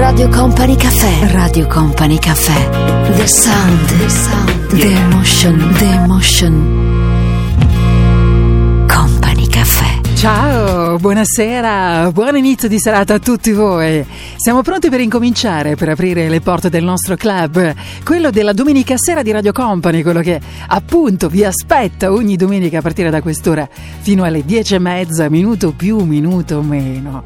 Radio Company Caffè. Radio Company Caffè. The sound. The sound. The emotion. The emotion. Company Caffè. Ciao, buonasera, buon inizio di serata a tutti voi. Siamo pronti per incominciare, per aprire le porte del nostro club, quello della domenica sera di Radio Company, quello che appunto vi aspetta ogni domenica a partire da quest'ora fino alle dieci e mezza, minuto più, minuto meno.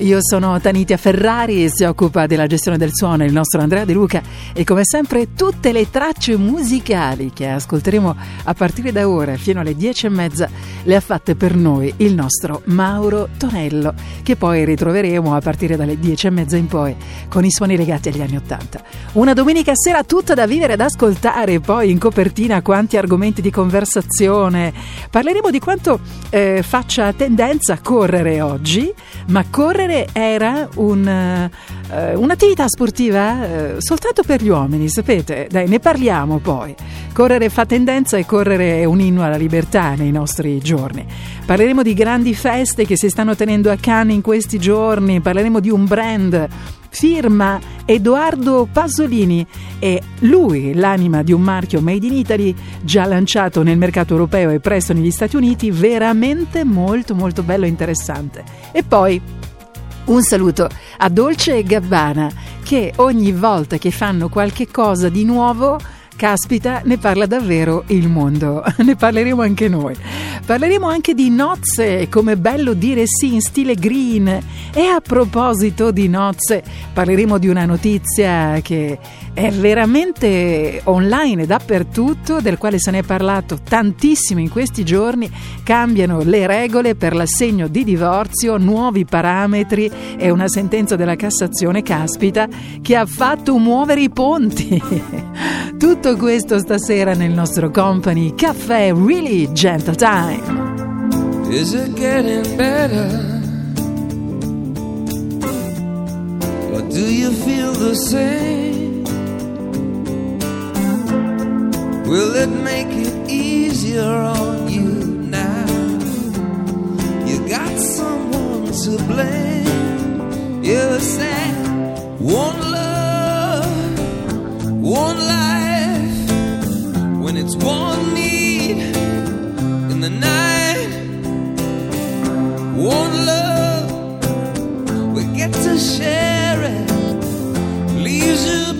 Io sono Tanitia Ferrari e si occupa della gestione del suono il nostro Andrea De Luca e come sempre tutte le tracce musicali che ascolteremo a partire da ora fino alle dieci e mezza le ha fatte per noi il nostro Mauro Tonello che poi ritroveremo a partire dalle dieci e mezza in poi con i suoni legati agli anni Ottanta. Una domenica sera tutta da vivere ed ascoltare, poi in copertina quanti argomenti di conversazione. Parleremo di quanto eh, faccia tendenza a correre oggi, ma correre correre era un, uh, un'attività sportiva uh, soltanto per gli uomini, sapete? Dai, ne parliamo poi. Correre fa tendenza e correre è un inno alla libertà nei nostri giorni. Parleremo di grandi feste che si stanno tenendo a Cannes in questi giorni, parleremo di un brand firma Edoardo Pasolini e lui, l'anima di un marchio made in Italy già lanciato nel mercato europeo e presto negli Stati Uniti, veramente molto molto bello e interessante. E poi un saluto a Dolce e Gabbana che ogni volta che fanno qualche cosa di nuovo Caspita, ne parla davvero il mondo, ne parleremo anche noi. Parleremo anche di nozze, come bello dire sì in stile green. E a proposito di nozze, parleremo di una notizia che è veramente online dappertutto, del quale se ne è parlato tantissimo in questi giorni. Cambiano le regole per l'assegno di divorzio, nuovi parametri e una sentenza della Cassazione, caspita, che ha fatto muovere i ponti. Tutto tutto questo stasera nel nostro company Caffè Really Gentle Time. Is it getting better? Or do you feel the same? Will it make it easier on you now? You got someone to blame. You say, one love, one life when it's one need in the night, one love, we get to share it. Leaves you,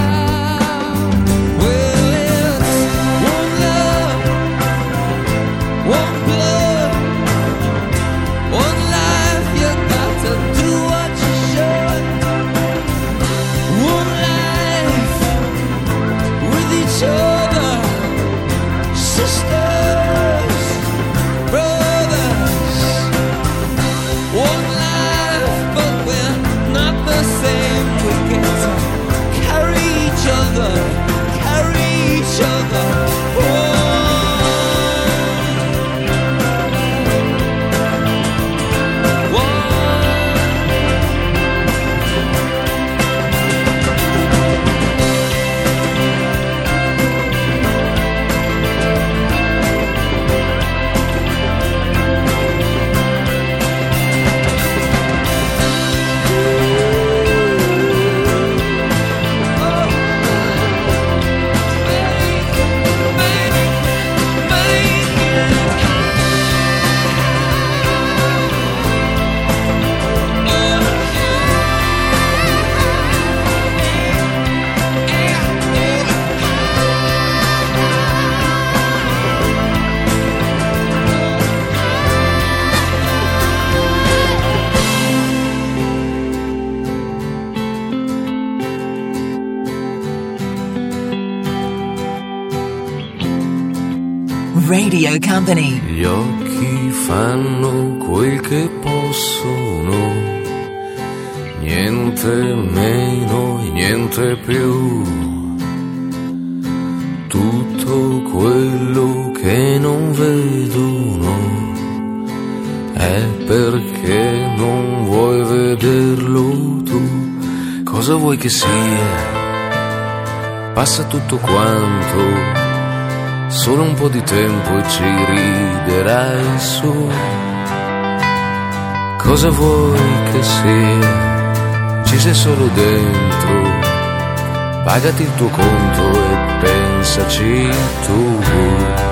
che sia? Passa tutto quanto solo un po' di tempo e ci riderai su. Cosa vuoi che sia? Ci sei solo dentro. Pagati il tuo conto e pensaci tu.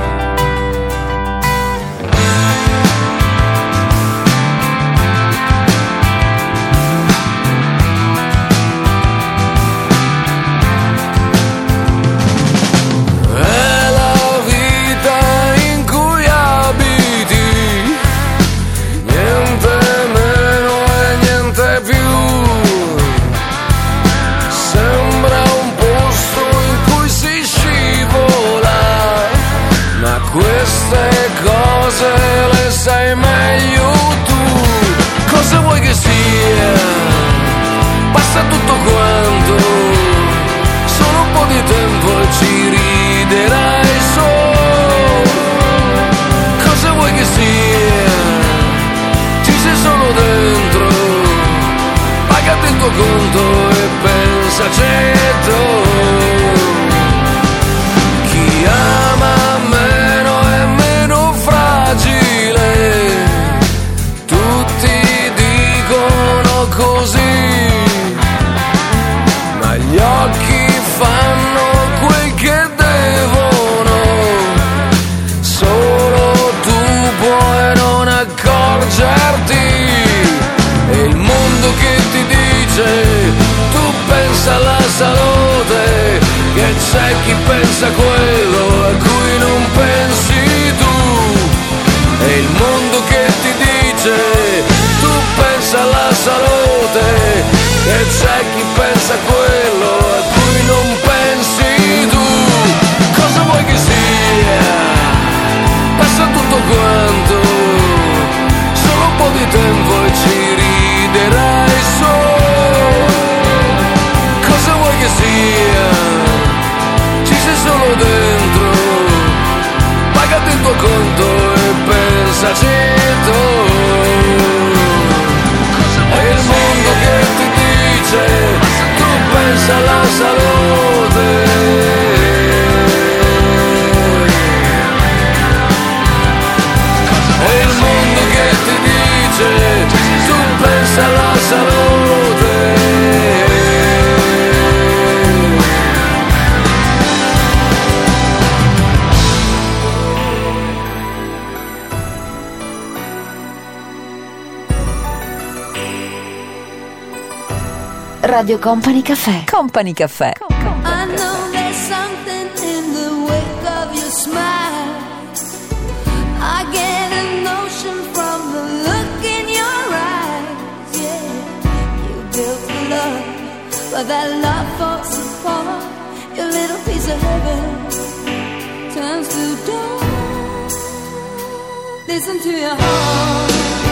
Radio Company Caffè. Company Caffè. I know there's something in the wake of your smile. I get a notion from the look in your eyes. Yeah, you built the love, but that love falls apart. Your little piece of heaven turns to dawn. Listen to your heart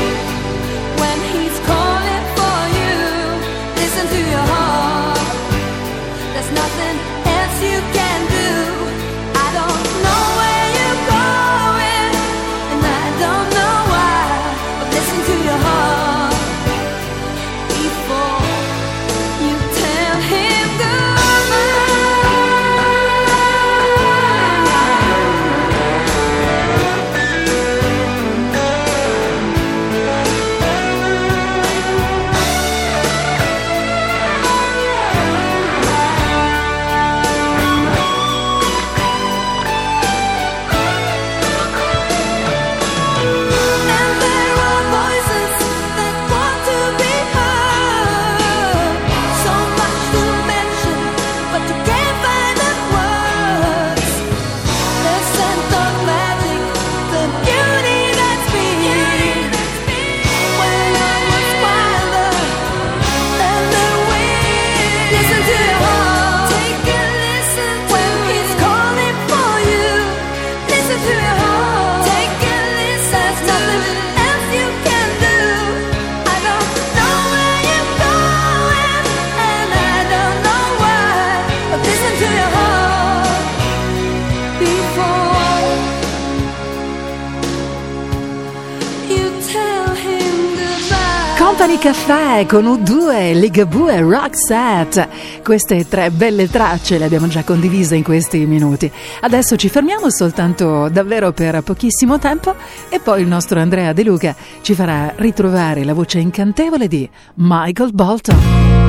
caffè con U2, Ligabue, e Rockset. Queste tre belle tracce le abbiamo già condivise in questi minuti. Adesso ci fermiamo soltanto davvero per pochissimo tempo e poi il nostro Andrea De Luca ci farà ritrovare la voce incantevole di Michael Bolton.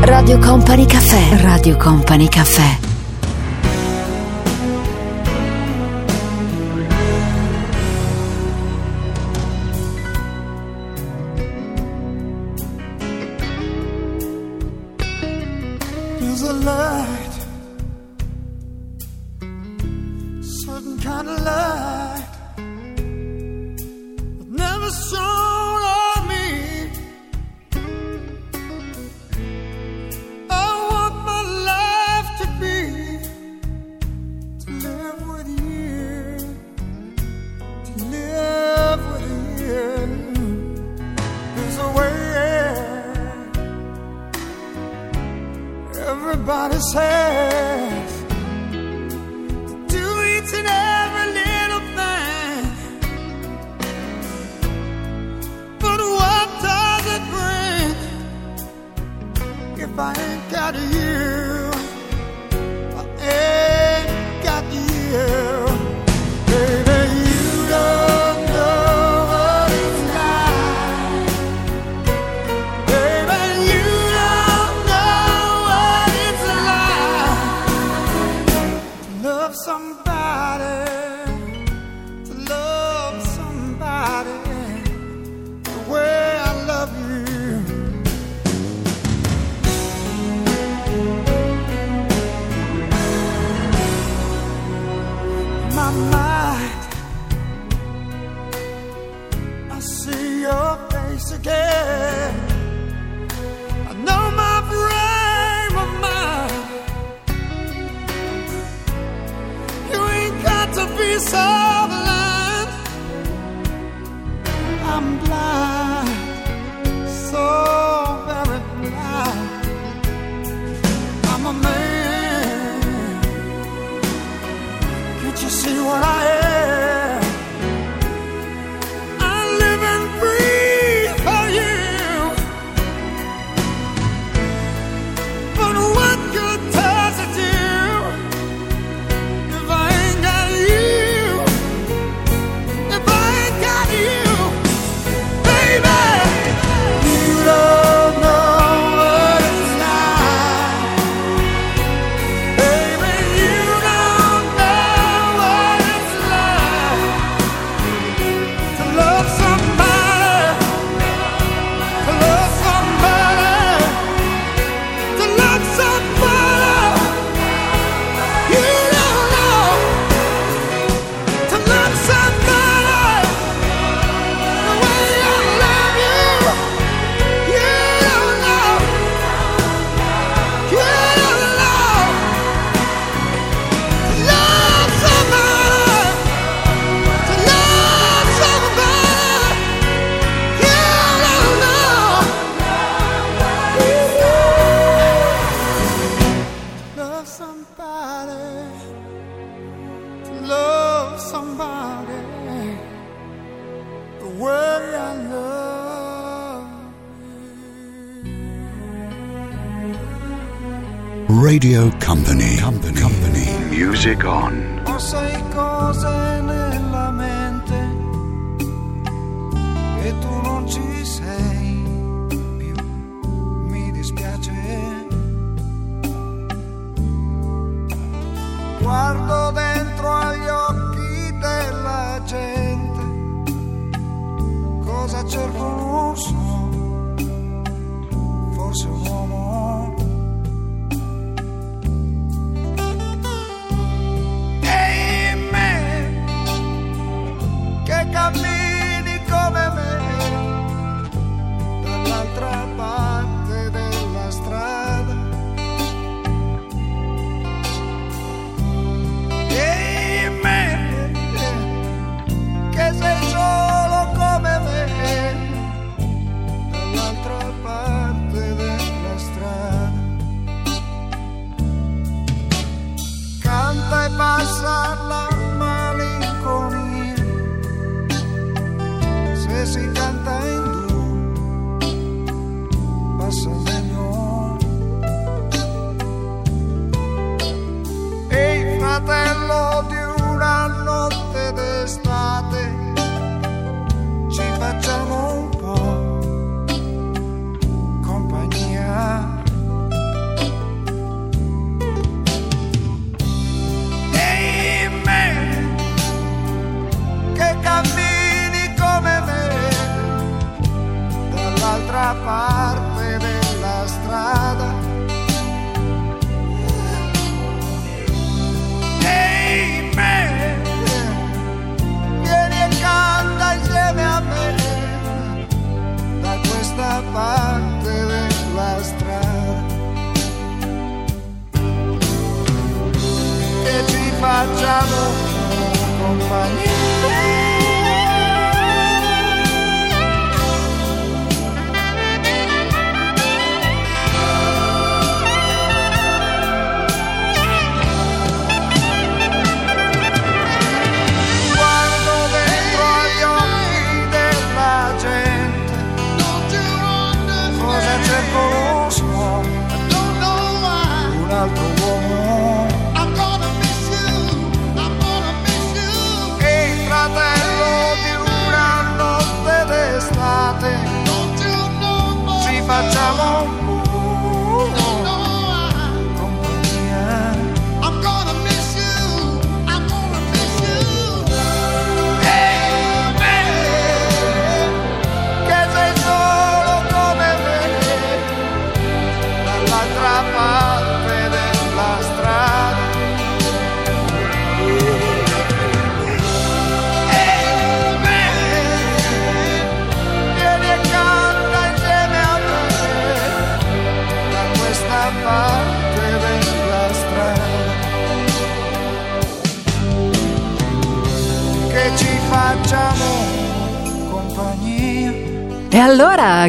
Radio Company Caffè. Radio Company Caffè. everybody says. Do each and every little thing. But what does it bring if I ain't got you?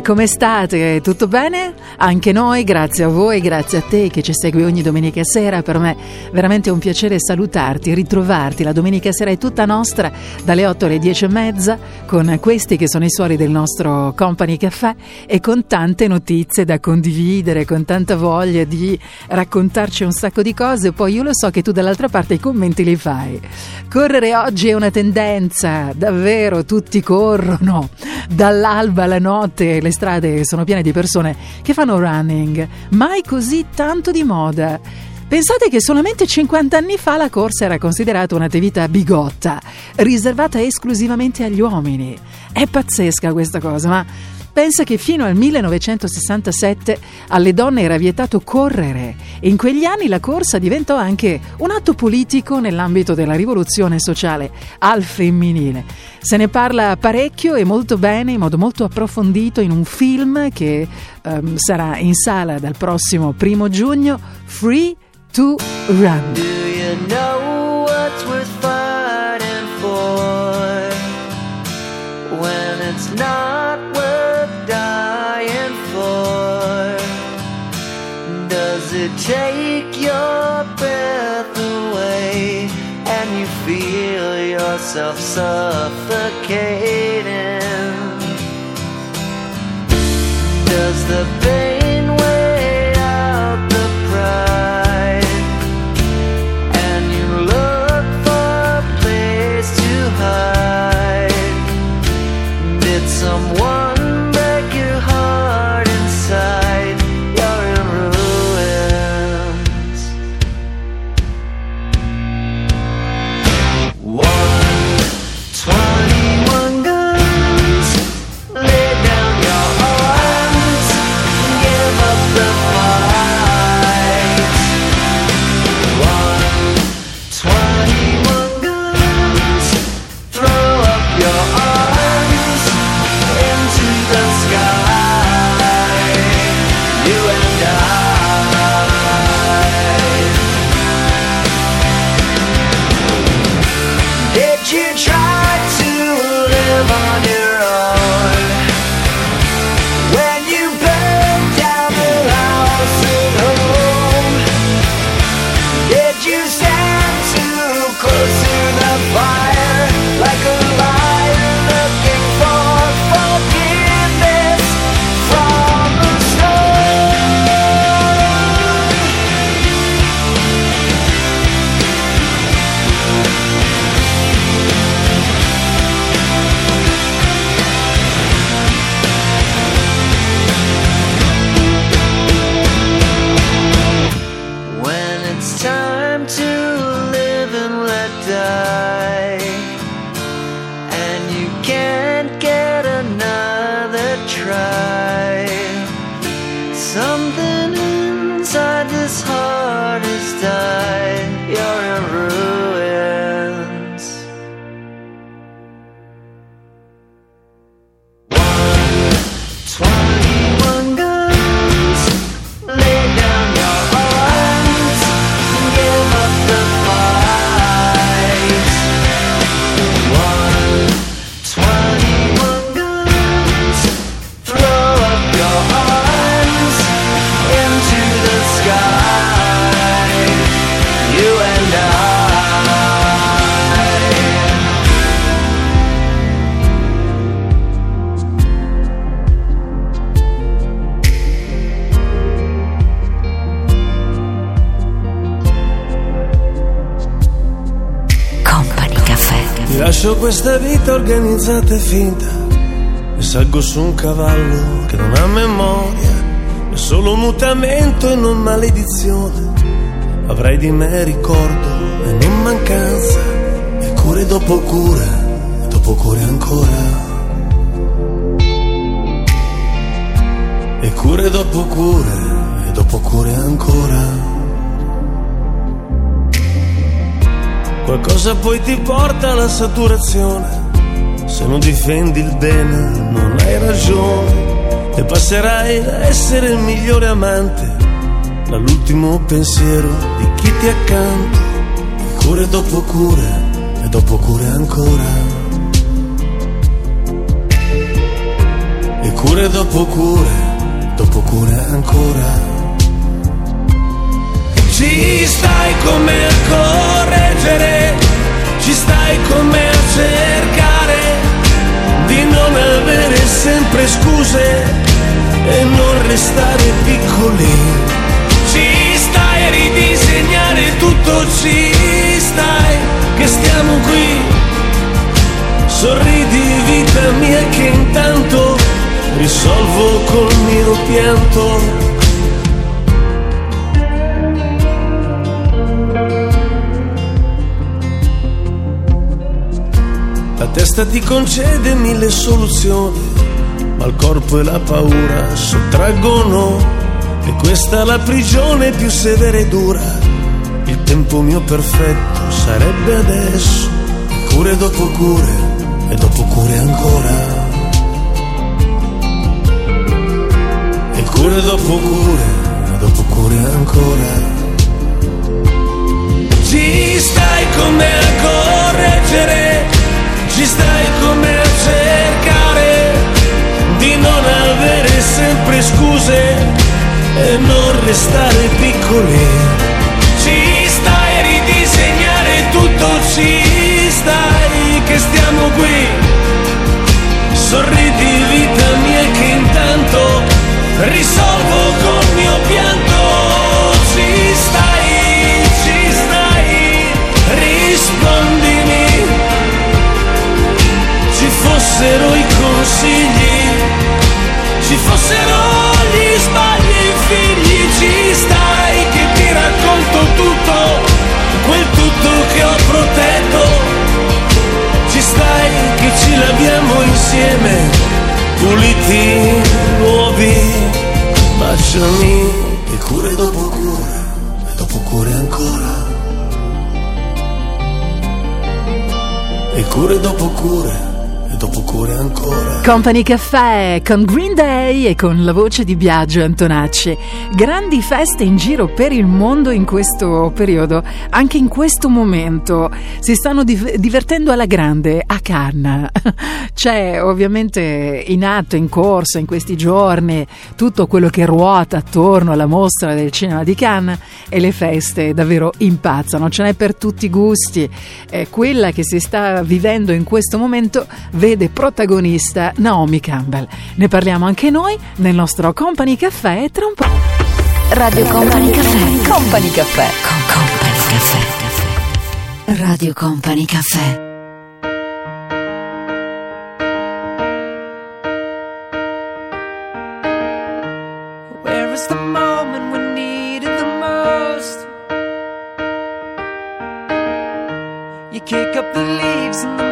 Come state? Tutto bene? Anche noi, grazie a voi, grazie a te che ci segui ogni domenica sera. Per me è veramente un piacere salutarti, ritrovarti. La domenica sera è tutta nostra, dalle 8 alle 10 e mezza, con questi che sono i suoni del nostro Company Caffè e con tante notizie da condividere, con tanta voglia di raccontarci un sacco di cose. Poi io lo so che tu dall'altra parte i commenti li fai. Correre oggi è una tendenza, davvero, tutti corrono. Dall'alba alla notte le strade sono piene di persone che fanno running, mai così tanto di moda. Pensate che solamente 50 anni fa la corsa era considerata un'attività bigotta, riservata esclusivamente agli uomini. È pazzesca questa cosa, ma pensa che fino al 1967 alle donne era vietato correre e in quegli anni la corsa diventò anche un atto politico nell'ambito della rivoluzione sociale al femminile. Se ne parla parecchio e molto bene, in modo molto approfondito, in un film che ehm, sarà in sala dal prossimo primo giugno, Free to Run. Do you know what's worth take your breath away and you feel yourself suffocating? Does the pain organizzata e finta e salgo su un cavallo che non ha memoria, è solo mutamento e non maledizione. Avrai di me ricordo e non mancanza, e cure dopo cura, e dopo cure ancora. E cure dopo cure, e dopo cure ancora. Qualcosa poi ti porta alla saturazione. Se non difendi il bene, non hai ragione. E passerai a essere il migliore amante, dall'ultimo pensiero di chi ti accanto. Cure dopo cure, e dopo cure ancora. E cure dopo cure, dopo cure ancora. E non restare piccoli. Ci stai a ridisegnare tutto, ci stai che stiamo qui. Sorridi vita mia che intanto risolvo col mio pianto. La testa ti concede mille soluzioni, ma il corpo e la paura sottraggono. E questa è la prigione più severa e dura. Il tempo mio perfetto sarebbe adesso. Cure dopo cure, e dopo cure ancora. E cure dopo cure, e dopo cure ancora. Ci stai come a correggere, ci stai come a cercare non avere sempre scuse e non restare piccoli. Ci stai a ridisegnare tutto, ci stai che stiamo qui. Sorridi vita mia che intanto risolvo col mio pianto. Ci stai, ci stai, rispondimi. Ci fossero i consigli, ci fossero gli sbagli figli, ci stai che ti racconto tutto, quel tutto che ho protetto. Ci stai che ci laviamo insieme, puliti, nuovi, baciami e cure dopo cure, e dopo cure ancora. E cure dopo cure, e cure ancora. Company Caffè con Green Day e con la voce di Biagio Antonacci. Grandi feste in giro per il mondo in questo periodo, anche in questo momento. Si stanno div- divertendo alla grande a Cannes. C'è ovviamente in atto, in corso in questi giorni tutto quello che ruota attorno alla mostra del cinema di Cannes e le feste davvero impazzano. Ce n'è per tutti i gusti. Eh, quella che si sta vivendo in questo momento vede protagonista Naomi Campbell. Ne parliamo anche noi nel nostro Company Caffè tra un po'. Radio Company Caffè. Company Caffè. Con Company Caffè. Radio Company Caffè. Kick up the leaves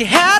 you had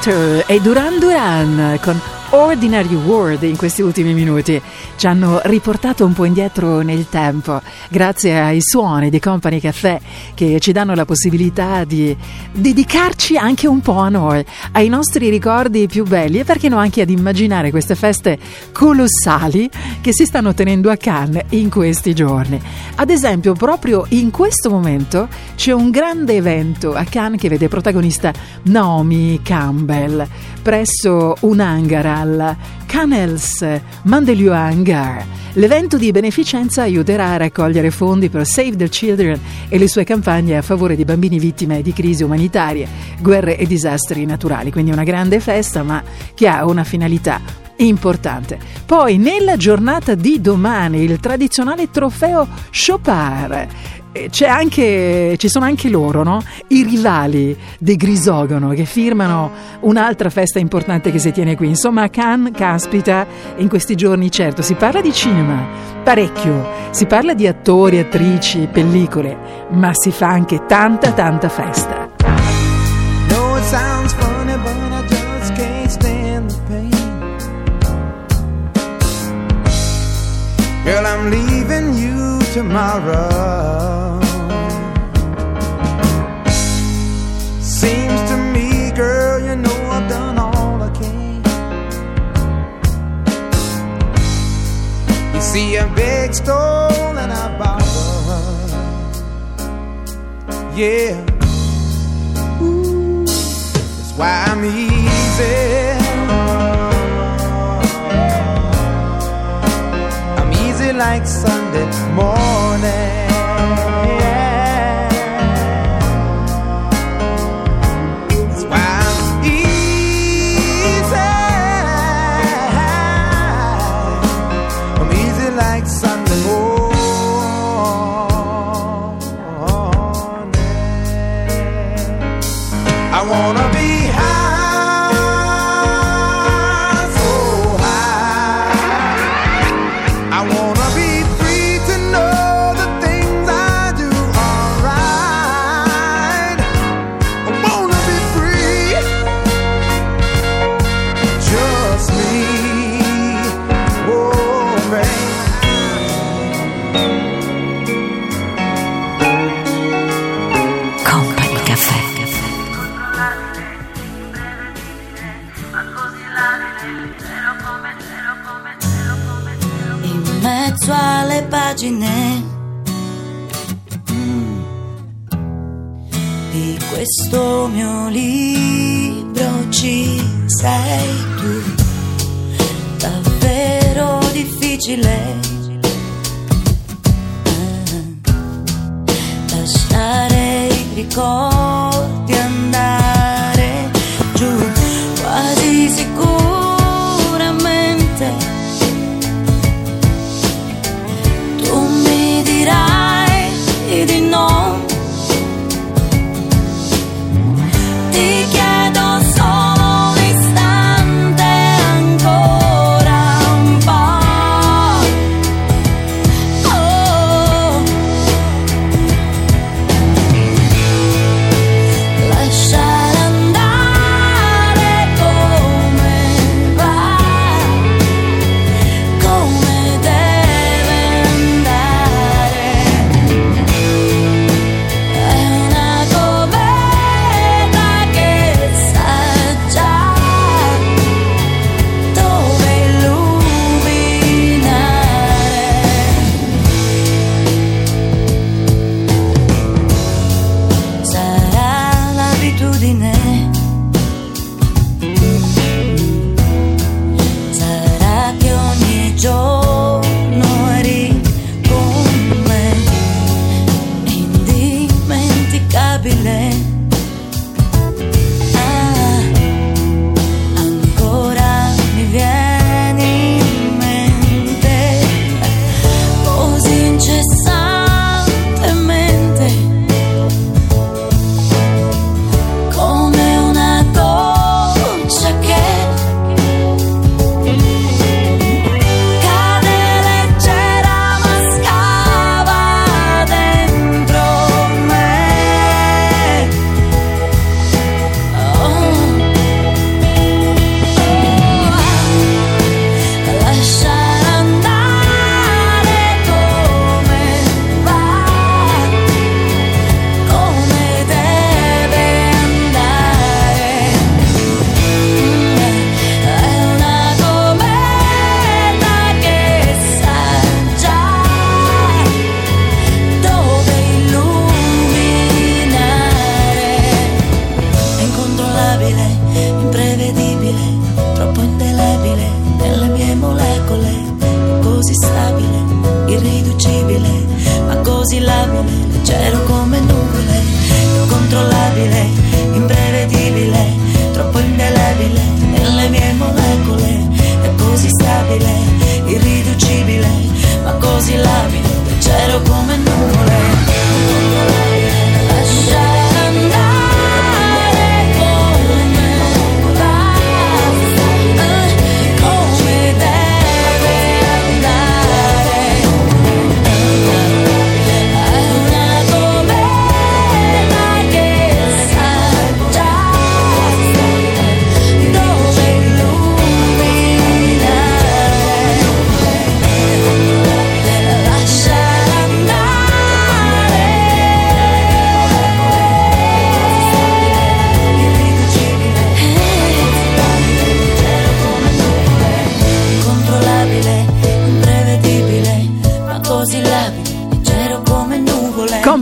Water e Duran Duran con Ordinary World in questi ultimi minuti ci hanno riportato un po' indietro nel tempo grazie ai suoni di Company Café che ci danno la possibilità di dedicarci anche un po' a noi, ai nostri ricordi più belli e perché no anche ad immaginare queste feste colossali che si stanno tenendo a Cannes in questi giorni. Ad esempio, proprio in questo momento c'è un grande evento a Cannes che vede protagonista Naomi Campbell presso un hangar al Canels Mandelieu Hangar. L'evento di beneficenza aiuterà a raccogliere fondi per Save the Children e le sue campagne a favore di bambini vittime di crisi umanitarie, guerre e disastri naturali. Quindi una grande festa, ma che ha una finalità importante. Poi nella giornata di domani il tradizionale trofeo Chopard. Eh, C'è anche, ci sono anche loro, no? i rivali dei Grisogono che firmano un'altra festa importante che si tiene qui. Insomma, a Cannes caspita in questi giorni, certo, si parla di cinema, parecchio, si parla di attori, attrici, pellicole, ma si fa anche tanta, tanta festa. know tomorrow. Seems to me, girl, you know I've done all I can. You see, I beg, stole, and I borrowed. Yeah. Morning. That's why I'm easy like Sunday morning. Like Sunday morning. I wanna be high, difficile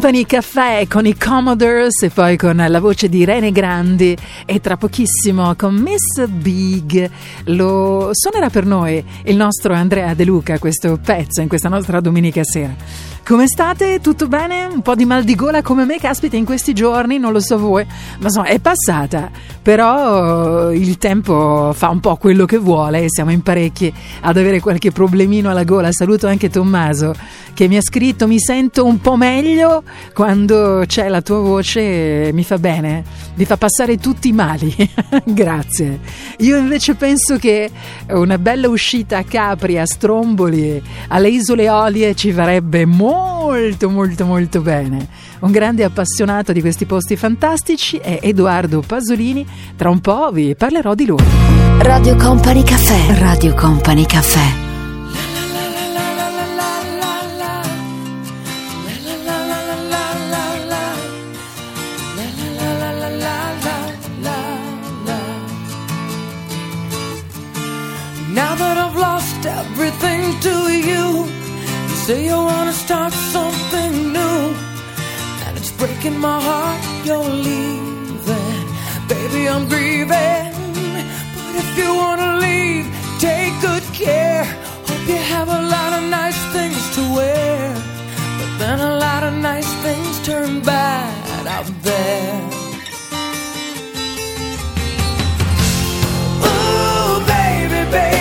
nuvole. Company Caffè con i Commodores e poi con la voce di Rene Grandi e tra pochissimo con Miss Big lo suonerà per noi il nostro Andrea De Luca questo pezzo in questa nostra domenica sera. Come state? Tutto bene? Un po' di mal di gola come me, caspita, in questi giorni, non lo so voi, ma insomma è passata, però il tempo fa un po' quello che vuole e siamo in parecchi ad avere qualche problemino alla gola. Saluto anche Tommaso che mi ha scritto mi sento un po' meglio quando c'è la tua voce, mi fa bene, mi fa passare tutti i mali. Grazie. Io invece penso che una bella uscita a Capri, a Stromboli, alle Isole Olie ci farebbe molto molto molto bene. Un grande appassionato di questi posti fantastici è Edoardo Pasolini. Tra un po' vi parlerò di lui. Radio Company Caffè. Radio Company Caffè. Say you wanna start something new, and it's breaking my heart you're leaving. Baby, I'm grieving, but if you wanna leave, take good care. Hope you have a lot of nice things to wear, but then a lot of nice things turn bad out there. Ooh, baby, baby,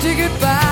ticket back.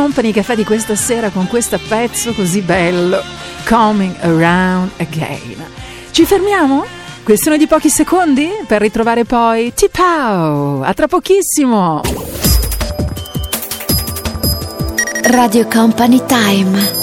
Company caffè di questa sera con questo pezzo così bello, Coming Around Again. Ci fermiamo? Questione di pochi secondi per ritrovare poi T-Pow. A tra pochissimo. Radio Company Time.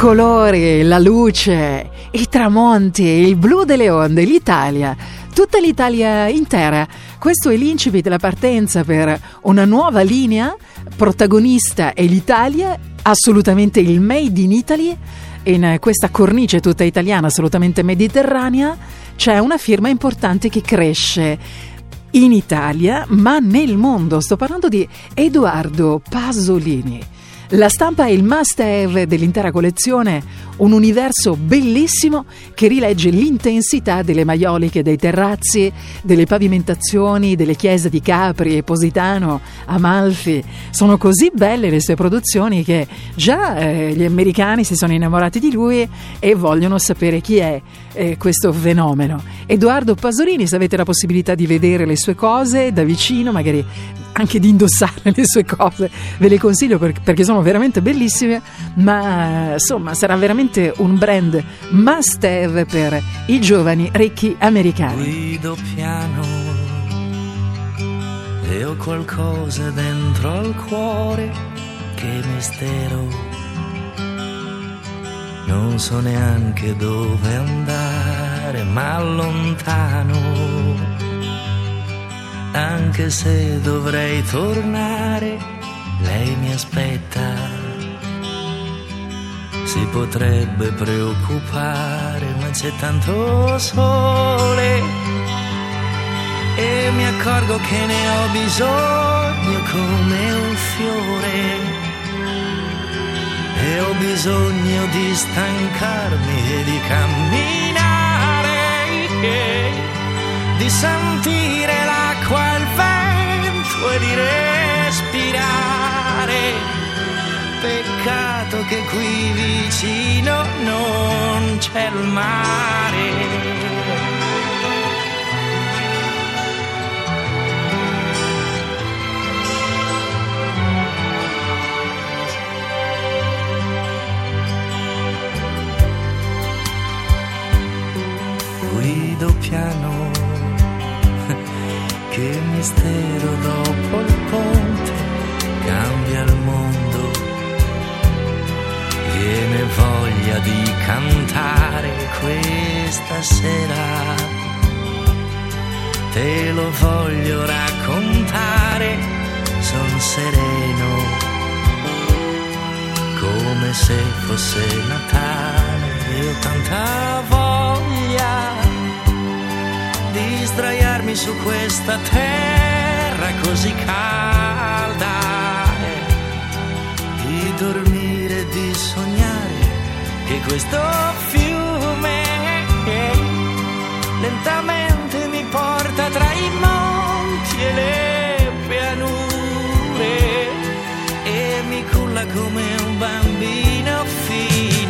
Colori, la luce, i tramonti, il blu delle onde, l'Italia, tutta l'Italia intera. Questo è l'incipit della partenza per una nuova linea. Protagonista è l'Italia, assolutamente il made in Italy. In questa cornice tutta italiana, assolutamente mediterranea, c'è una firma importante che cresce in Italia, ma nel mondo. Sto parlando di Edoardo Pasolini. La stampa è il must have dell'intera collezione, un universo bellissimo che rilegge l'intensità delle maioliche dei terrazzi, delle pavimentazioni, delle chiese di Capri Positano, Amalfi. Sono così belle le sue produzioni che già eh, gli americani si sono innamorati di lui e vogliono sapere chi è eh, questo fenomeno. Edoardo Pasolini, se avete la possibilità di vedere le sue cose da vicino, magari anche di indossare le sue cose, ve le consiglio per- perché sono veramente bellissime, ma insomma sarà veramente un brand must have per i giovani ricchi americani. Guido piano e ho qualcosa dentro al cuore che mistero. Non so neanche dove andare, ma lontano. Anche se dovrei tornare, lei mi aspetta. Si potrebbe preoccupare, ma c'è tanto sole e mi accorgo che ne ho bisogno come un fiore. E ho bisogno di stancarmi e di camminare, di sentire l'acqua e il vento e di respirare. Peccato che qui vicino non c'è il mare. Che mistero dopo il ponte cambia il mondo. Viene voglia di cantare questa sera. Te lo voglio raccontare, son sereno come se fosse Natale ho tanta voglia di sdraiarmi su questa terra così calda di dormire di sognare che questo fiume lentamente mi porta tra i monti e le pianure e mi culla come un bambino fino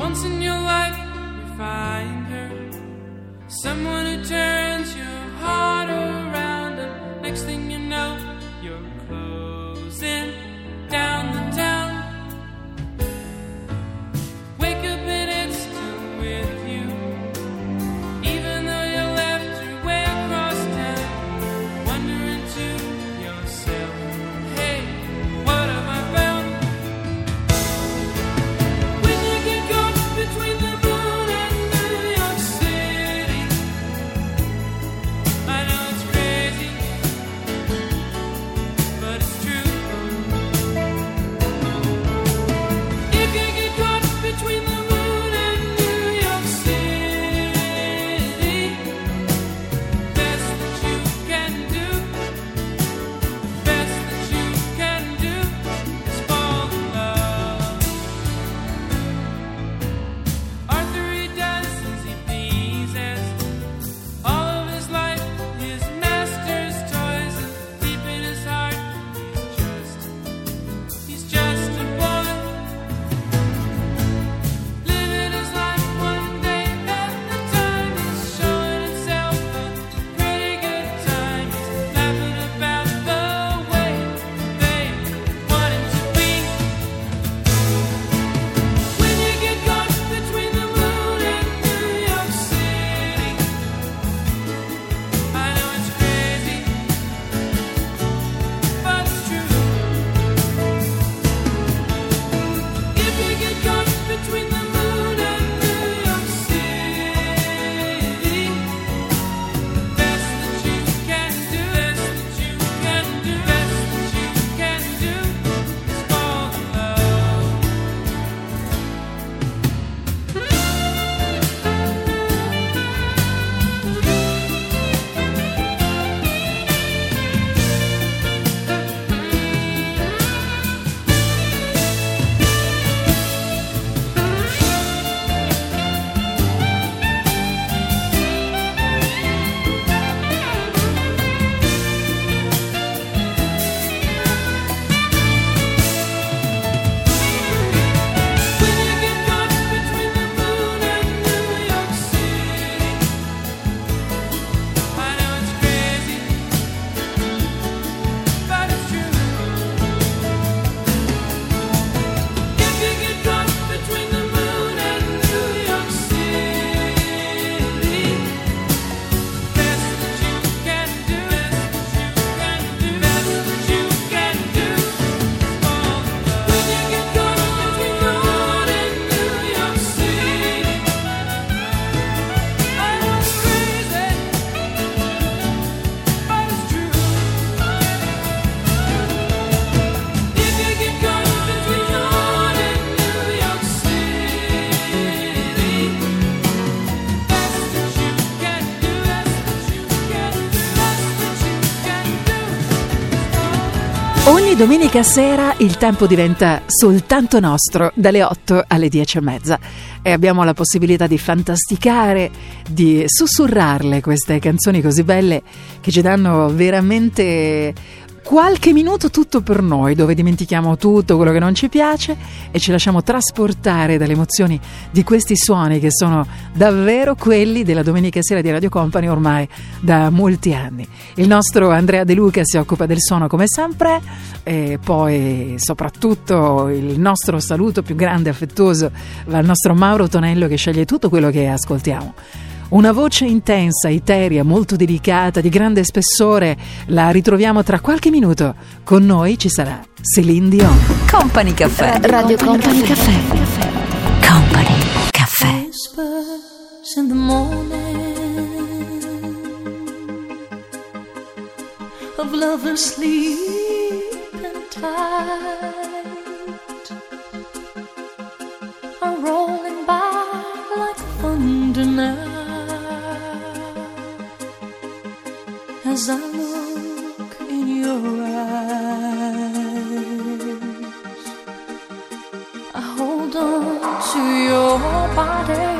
Domenica sera il tempo diventa soltanto nostro, dalle 8 alle 10 e mezza. E abbiamo la possibilità di fantasticare, di sussurrarle queste canzoni così belle che ci danno veramente qualche minuto tutto per noi, dove dimentichiamo tutto quello che non ci piace e ci lasciamo trasportare dalle emozioni di questi suoni che sono davvero quelli della domenica sera di Radio Company ormai da molti anni. Il nostro Andrea De Luca si occupa del suono come sempre e poi soprattutto il nostro saluto più grande e affettuoso va al nostro Mauro Tonello che sceglie tutto quello che ascoltiamo. Una voce intensa, eterea, molto delicata, di grande spessore, la ritroviamo tra qualche minuto. Con noi ci sarà Celine Dion. Company Caffè. Radio Company Caffè. Company Caffè. whispers in the morning of lovers sleeping tight are rolling by like thunder now as I look in your eyes. I hold on to your body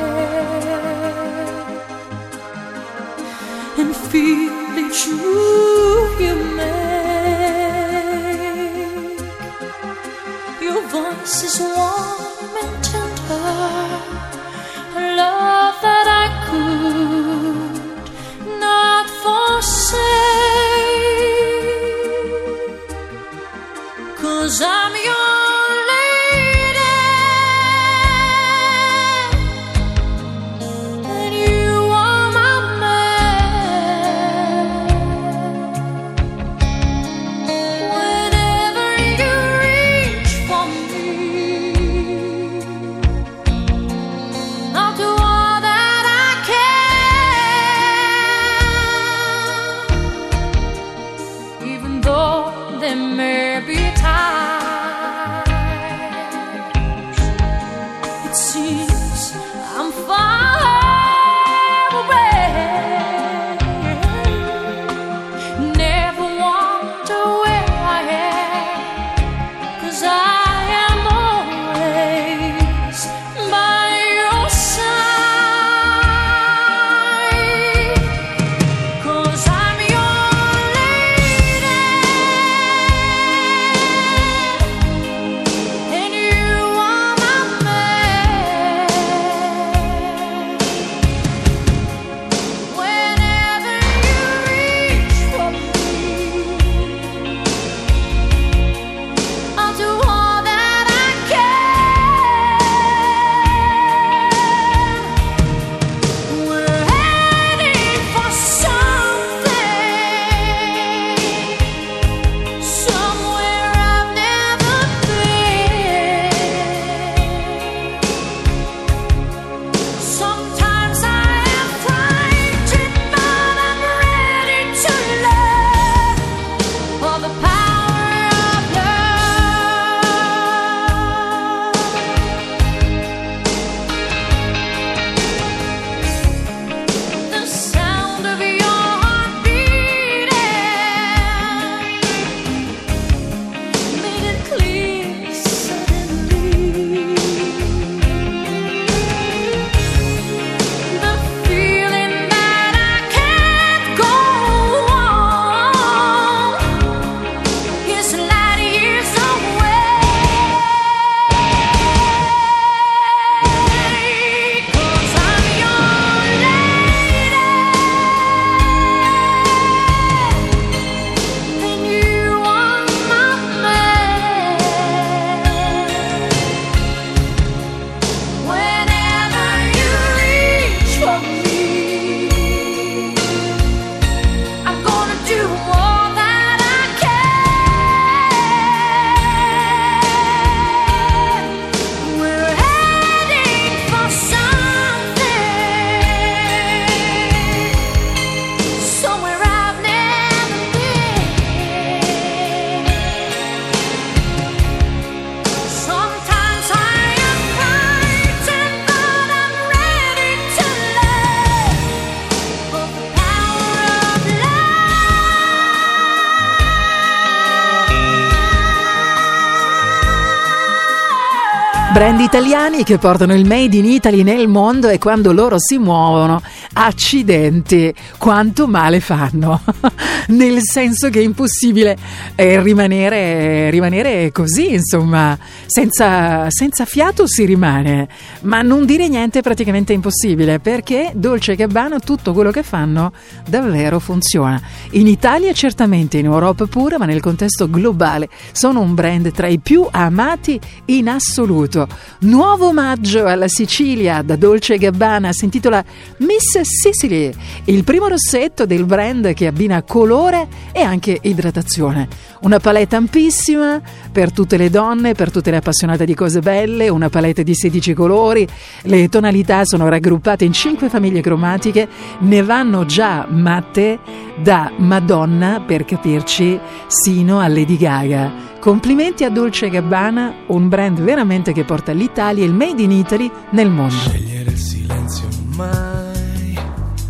Brand italiani che portano il made in Italy nel mondo e quando loro si muovono, accidenti, quanto male fanno. nel senso che è impossibile eh, rimanere, rimanere così, insomma, senza, senza fiato si rimane, ma non dire niente è praticamente impossibile perché Dolce Gabbana tutto quello che fanno davvero funziona. In Italia certamente, in Europa pure, ma nel contesto globale sono un brand tra i più amati in assoluto. Nuovo omaggio alla Sicilia da Dolce Gabbana si intitola Miss Sicily, il primo rossetto del brand che abbina colore e anche idratazione. Una palette ampissima per tutte le donne, per tutte le appassionate di cose belle, una palette di 16 colori, le tonalità sono raggruppate in 5 famiglie cromatiche, ne vanno già matte da Madonna, per capirci, sino a Lady Gaga. Complimenti a Dolce Gabbana, un brand veramente che porta l'Italia e il Made in Italy nel mondo. Scegliere il silenzio mai,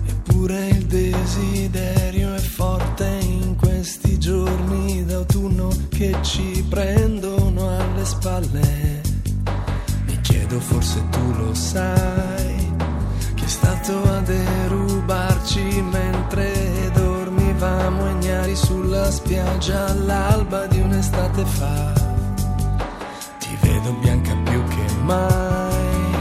eppure il desiderio è forte in questi giorni d'autunno che ci prendono alle spalle. Mi chiedo, forse tu lo sai, chi è stato sulla spiaggia all'alba di un'estate fa. Ti vedo bianca più che mai,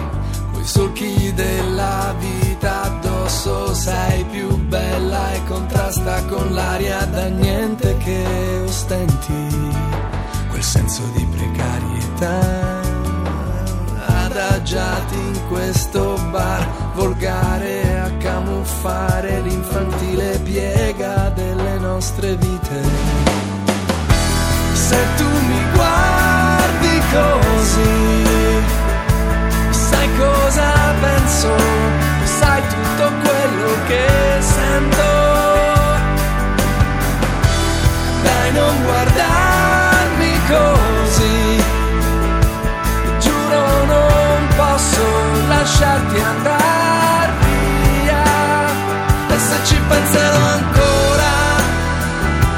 coi solchi della vita addosso sei più bella e contrasta con l'aria da niente che ostenti, quel senso di precarietà. Adagiati in questo bar volgare a camuffare l'infantile piega delle nostre vite. Se tu mi guardi così, sai cosa penso, sai tutto quello che sento. Dai, non guardarmi posso lasciarti andare via. E se ci penserò ancora,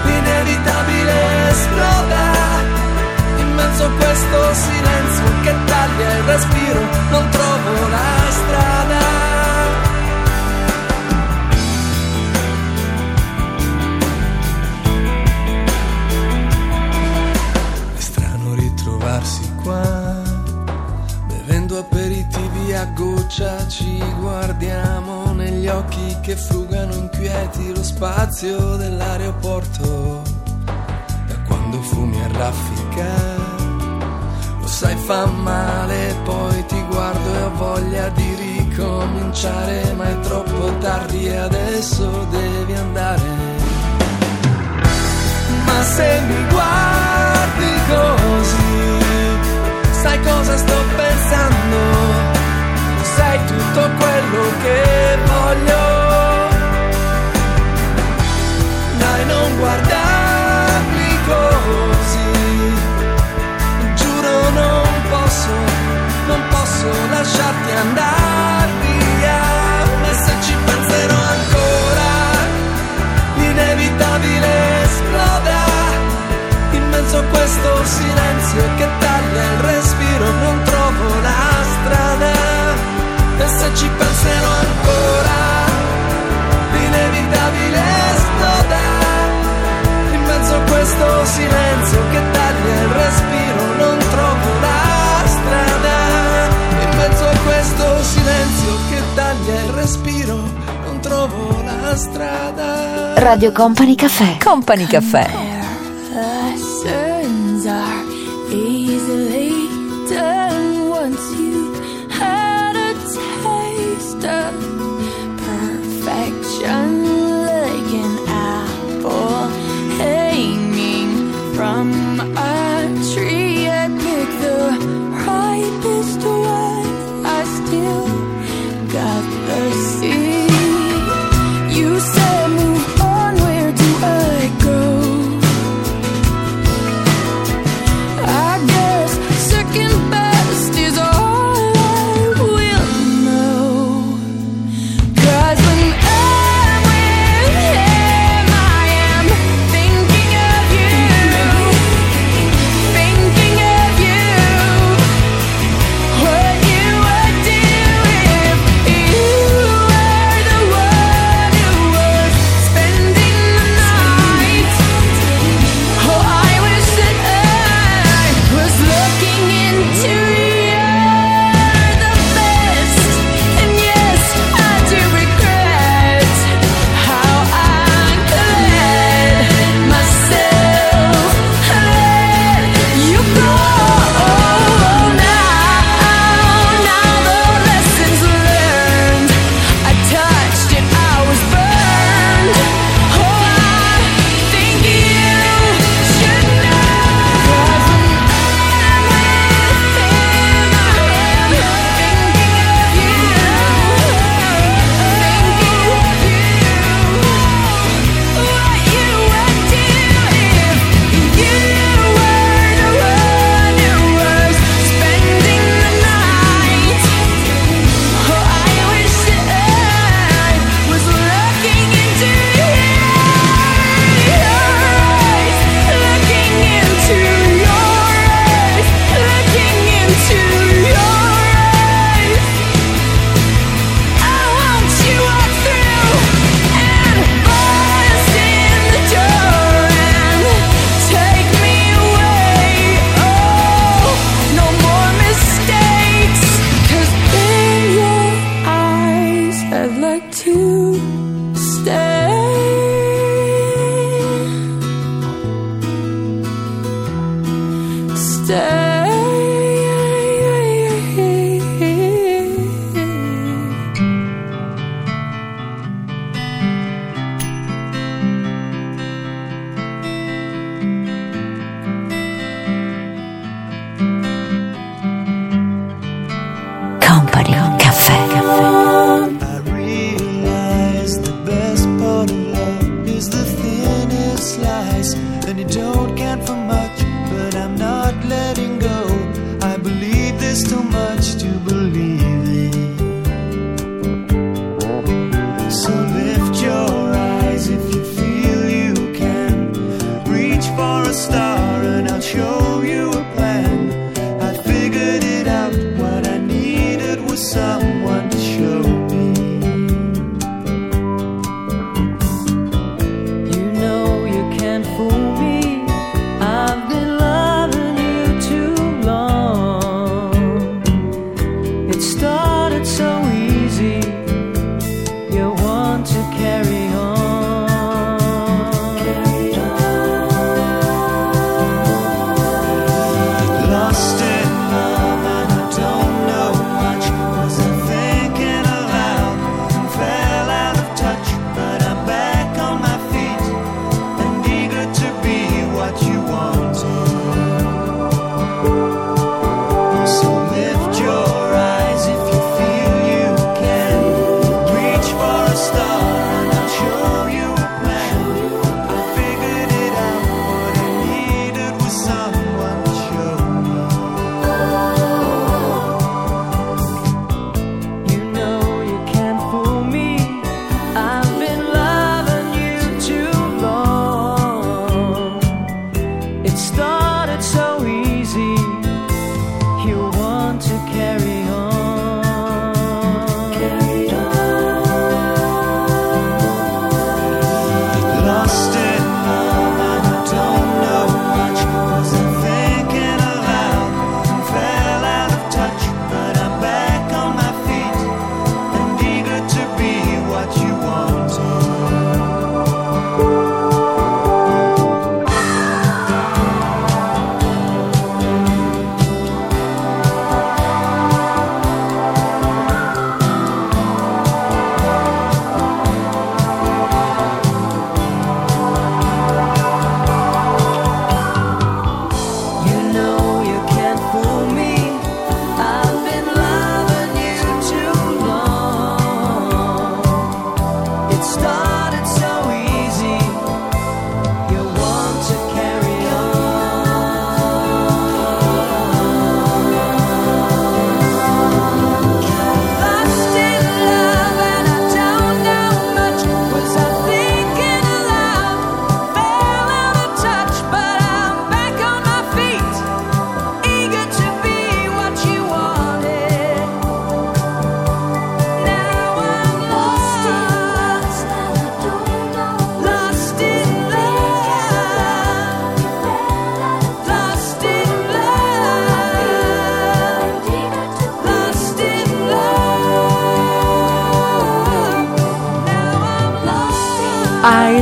l'inevitabile esploda. In mezzo a questo silenzio che taglia il respiro, non trovo la strada. È strano ritrovarsi qua, a goccia, ci guardiamo negli occhi che frugano inquieti lo spazio dell'aeroporto. Da quando fumi a raffica, lo sai fa male, poi ti guardo e ho voglia di ricominciare, ma è troppo tardi e adesso devi andare. Ma se mi guardi così, sai cosa sto pensando? Sai tutto quello che voglio. Dai, non guardarmi così, giuro non posso, non posso lasciarti andare silenzio che taglia il respiro non trovo la strada in mezzo a questo silenzio che taglia il respiro non trovo la strada Radio Company Caffè. Company Caffè.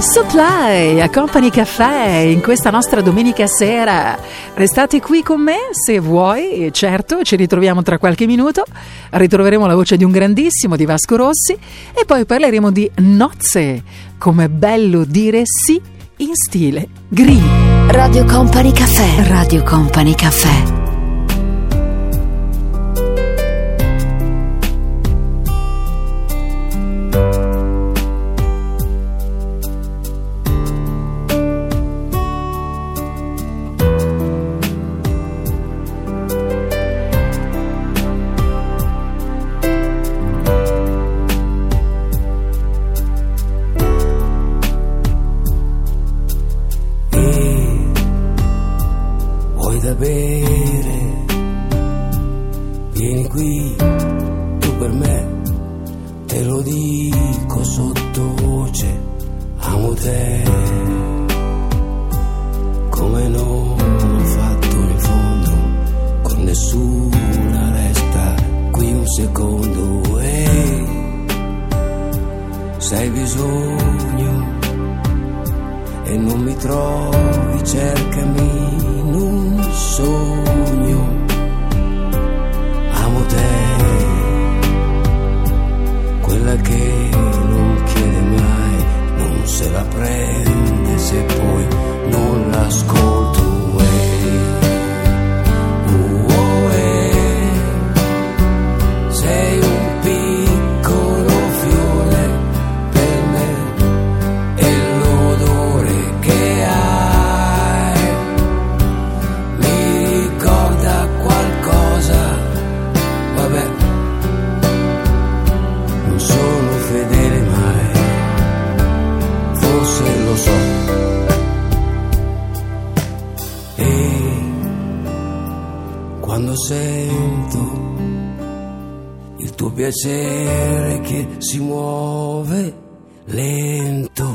Supply a Company Caffè in questa nostra domenica sera. Restate qui con me se vuoi, certo, ci ritroviamo tra qualche minuto, ritroveremo la voce di un grandissimo di Vasco Rossi e poi parleremo di nozze, com'è bello dire sì in stile green. Radio Company Caffè, Radio Company Caffè. da bere. Vieni qui, tu per me, te lo dico sottovoce, amo te. Come non ho fatto in fondo, con nessuna resta qui un secondo. E se hai bisogno e non mi trovi, cercami sogno. Amo te, quella che non chiede mai, non se la prende se poi non l'ascolta. Sento il tuo piacere che si muove lento.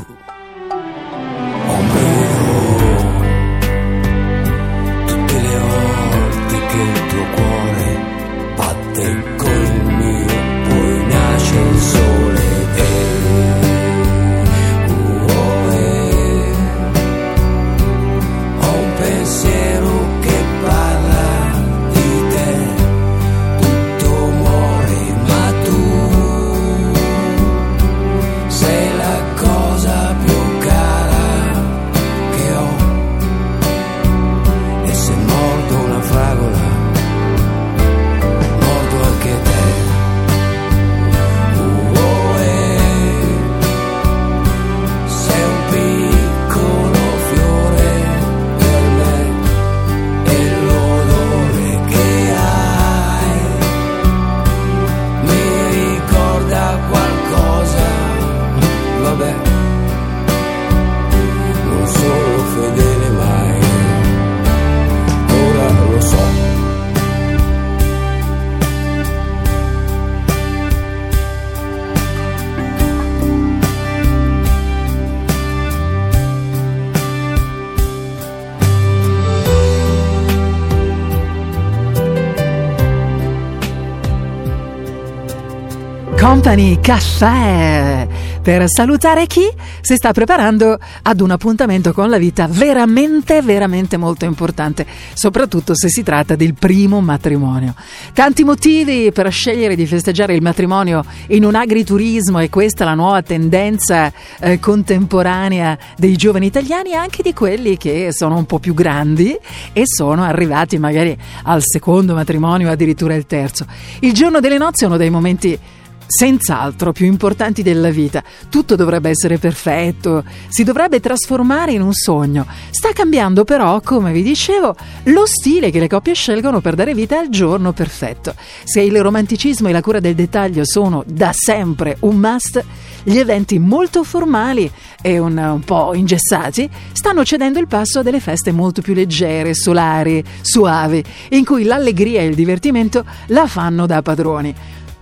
Company Caffè per salutare chi si sta preparando ad un appuntamento con la vita veramente, veramente molto importante, soprattutto se si tratta del primo matrimonio. Tanti motivi per scegliere di festeggiare il matrimonio in un agriturismo e questa è la nuova tendenza eh, contemporanea dei giovani italiani, anche di quelli che sono un po' più grandi e sono arrivati magari al secondo matrimonio, addirittura il terzo. Il giorno delle nozze è uno dei momenti senz'altro più importanti della vita. Tutto dovrebbe essere perfetto, si dovrebbe trasformare in un sogno. Sta cambiando però, come vi dicevo, lo stile che le coppie scelgono per dare vita al giorno perfetto. Se il romanticismo e la cura del dettaglio sono da sempre un must, gli eventi molto formali e un, un po' ingessati stanno cedendo il passo a delle feste molto più leggere, solari, suavi, in cui l'allegria e il divertimento la fanno da padroni.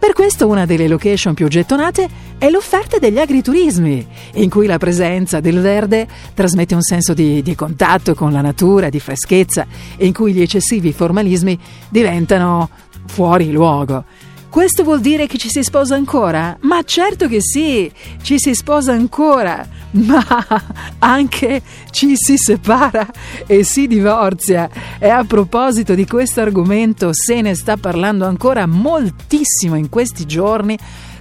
Per questo una delle location più gettonate è l'offerta degli agriturismi, in cui la presenza del verde trasmette un senso di, di contatto con la natura, di freschezza, e in cui gli eccessivi formalismi diventano fuori luogo. Questo vuol dire che ci si sposa ancora? Ma certo che sì, ci si sposa ancora, ma anche ci si separa e si divorzia. E a proposito di questo argomento se ne sta parlando ancora moltissimo in questi giorni.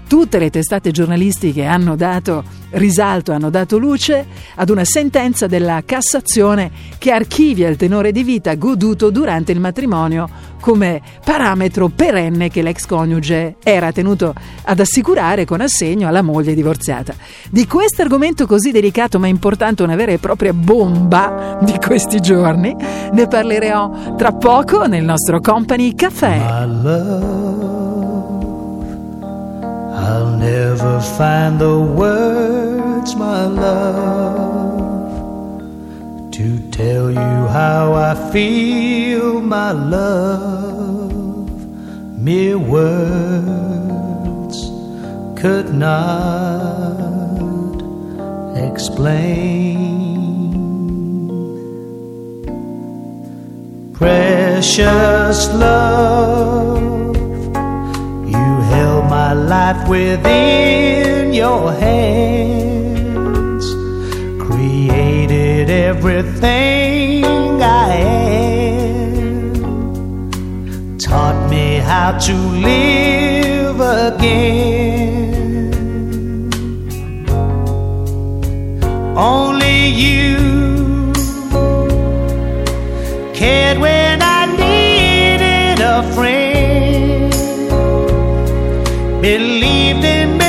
Tutte le testate giornalistiche hanno dato risalto, hanno dato luce ad una sentenza della Cassazione che archivia il tenore di vita goduto durante il matrimonio come parametro perenne che l'ex coniuge era tenuto ad assicurare con assegno alla moglie divorziata. Di questo argomento così delicato ma importante, una vera e propria bomba di questi giorni, ne parlerò tra poco nel nostro Company Café. I'll never find the words, my love, to tell you how I feel, my love. Mere words could not explain. Precious love, life within your hands, created everything I am, taught me how to live again. Only you cared when I needed a friend. Believed in me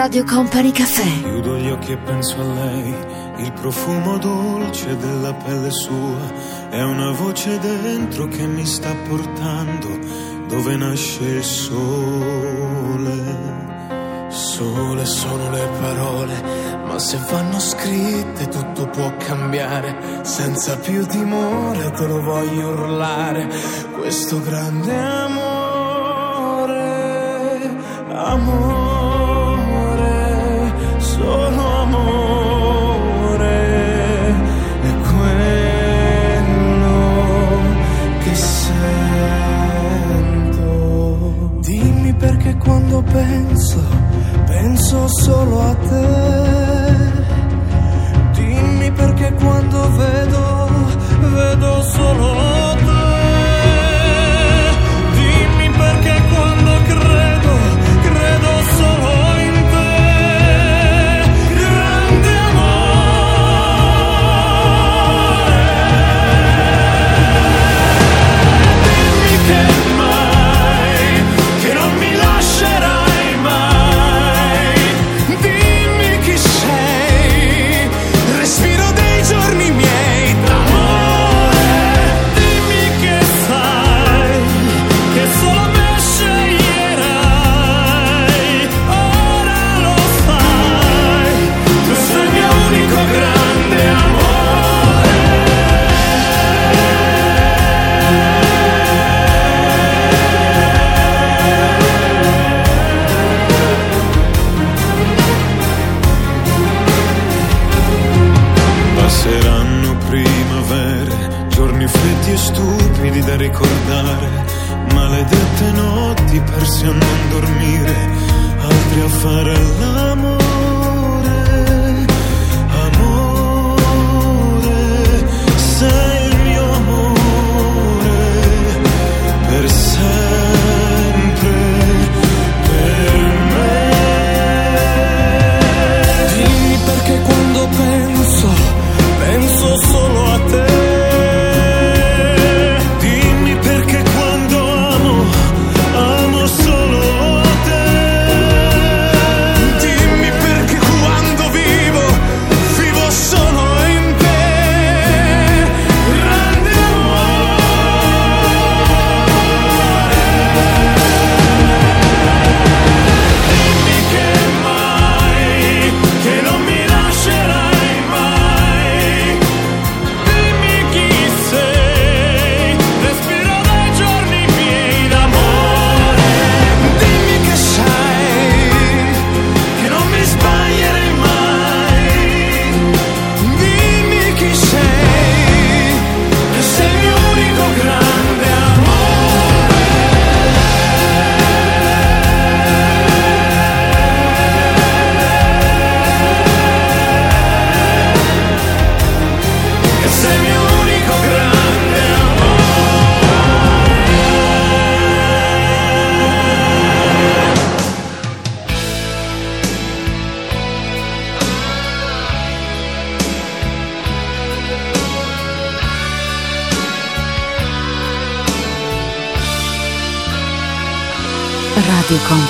Radio Company Caffè. Chiudo gli occhi e penso a lei, il profumo dolce della pelle sua, è una voce dentro che mi sta portando dove nasce il sole. Sole sono le parole, ma se vanno scritte tutto può cambiare. Senza più timore te lo voglio urlare, questo grande amore, amore. solo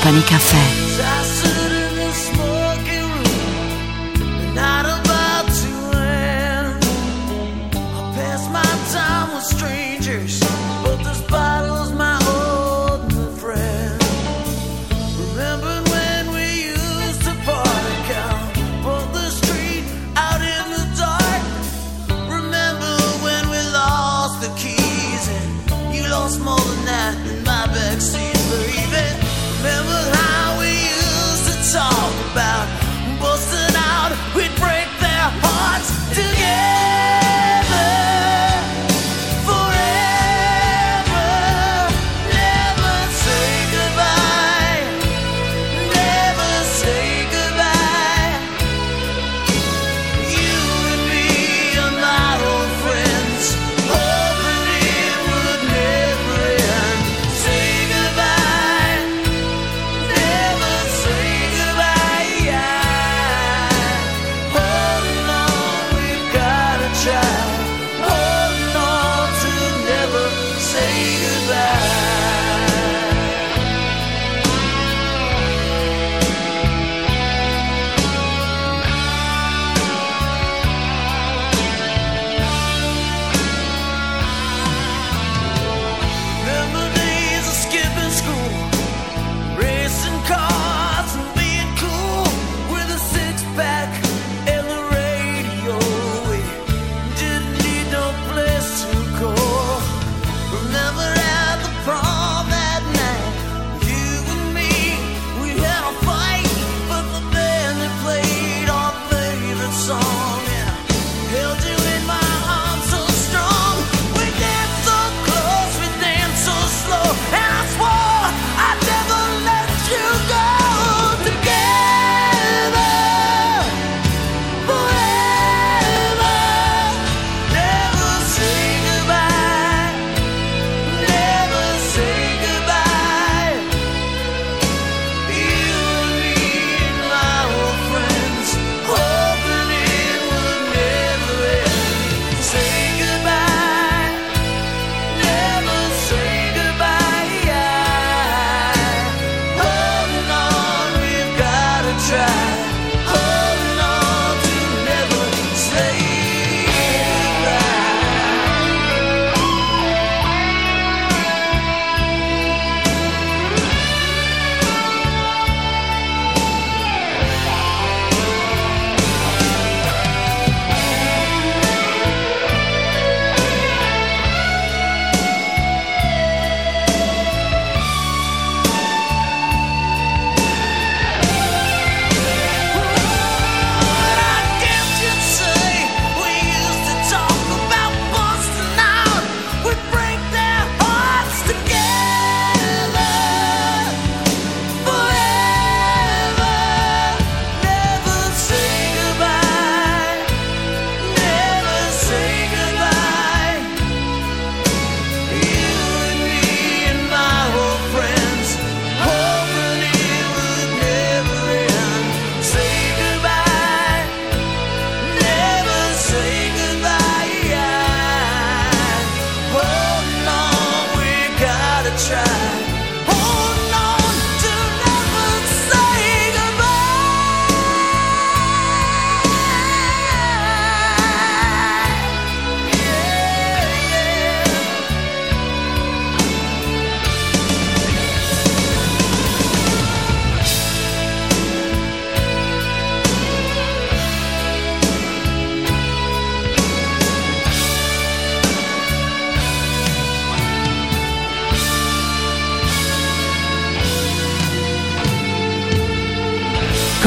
Company Café.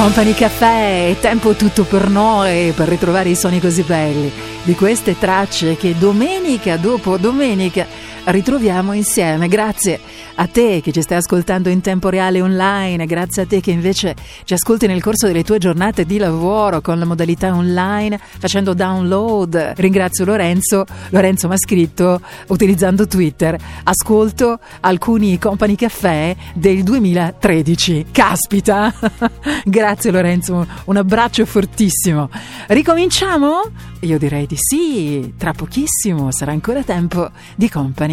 Company Caffè, è tempo tutto per noi, per ritrovare i suoni così belli. Di queste tracce che domenica dopo domenica ritroviamo insieme. Grazie a te che ci stai ascoltando in tempo reale online, grazie a te che invece ci ascolti nel corso delle tue giornate di lavoro con la modalità online, facendo download. Ringrazio Lorenzo, Lorenzo mi ha scritto utilizzando Twitter, ascolto alcuni Company Caffè del 2013. Caspita! grazie Lorenzo, un abbraccio fortissimo. Ricominciamo? Io direi di sì, tra pochissimo sarà ancora tempo di Company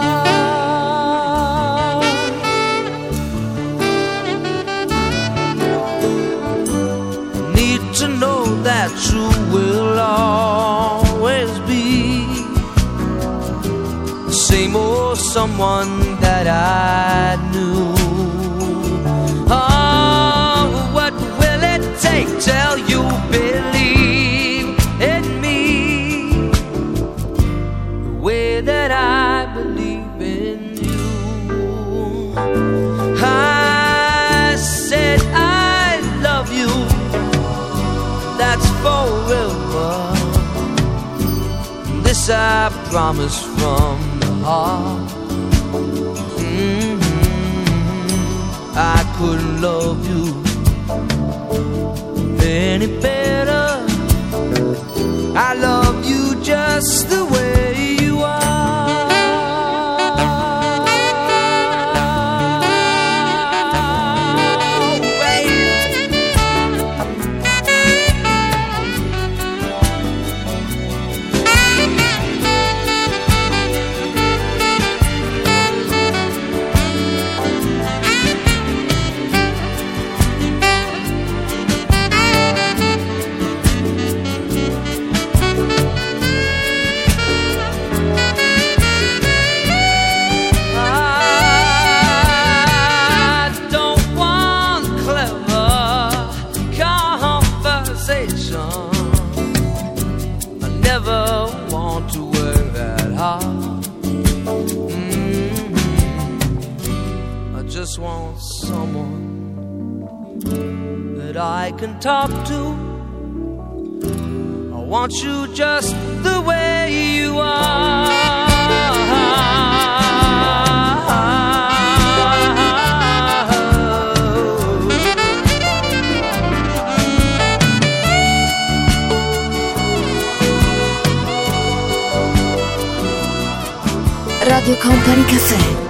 You will always be the same old someone that I knew. Oh, what will it take till you believe in me? the way that I I promise from the heart. Mhm. I couldn't love you any better. I love you just the way that I can talk to. I want you just the way you are. Radio Company Caffè.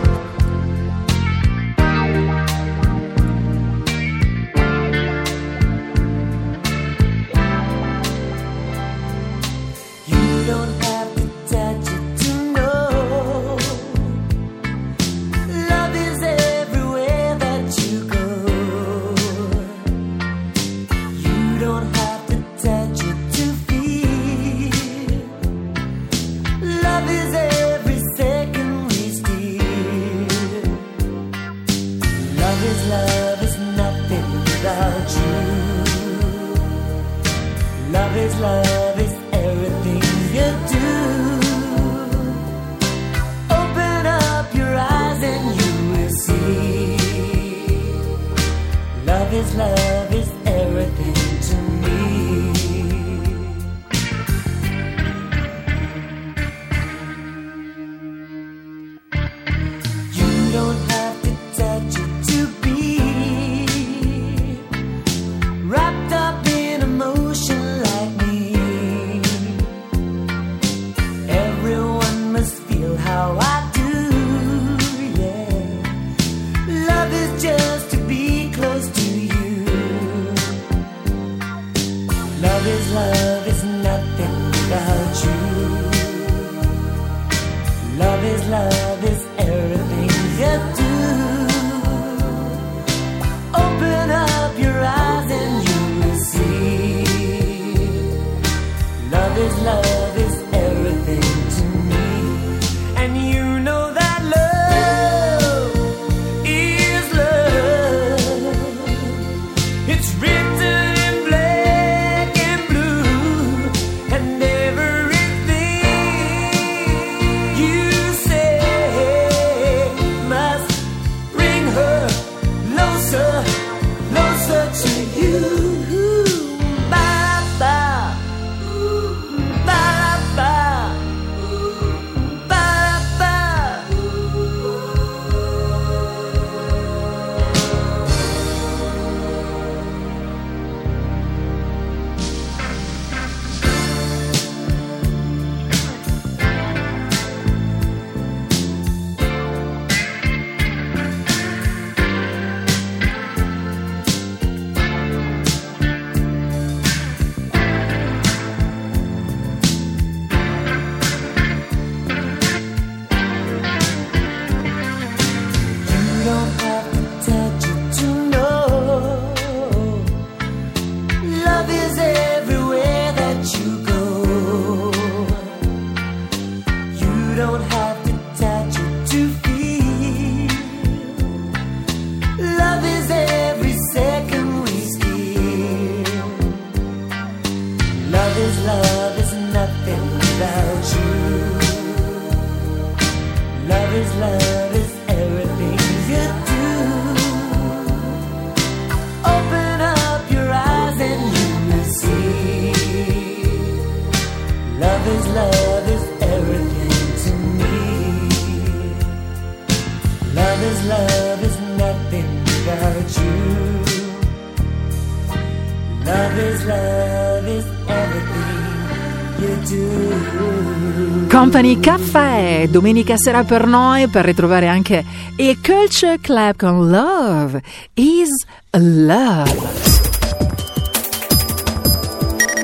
Company Caffè, domenica sera per noi per ritrovare anche il Culture Club con Love is Love.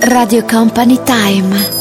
Radio Company Time.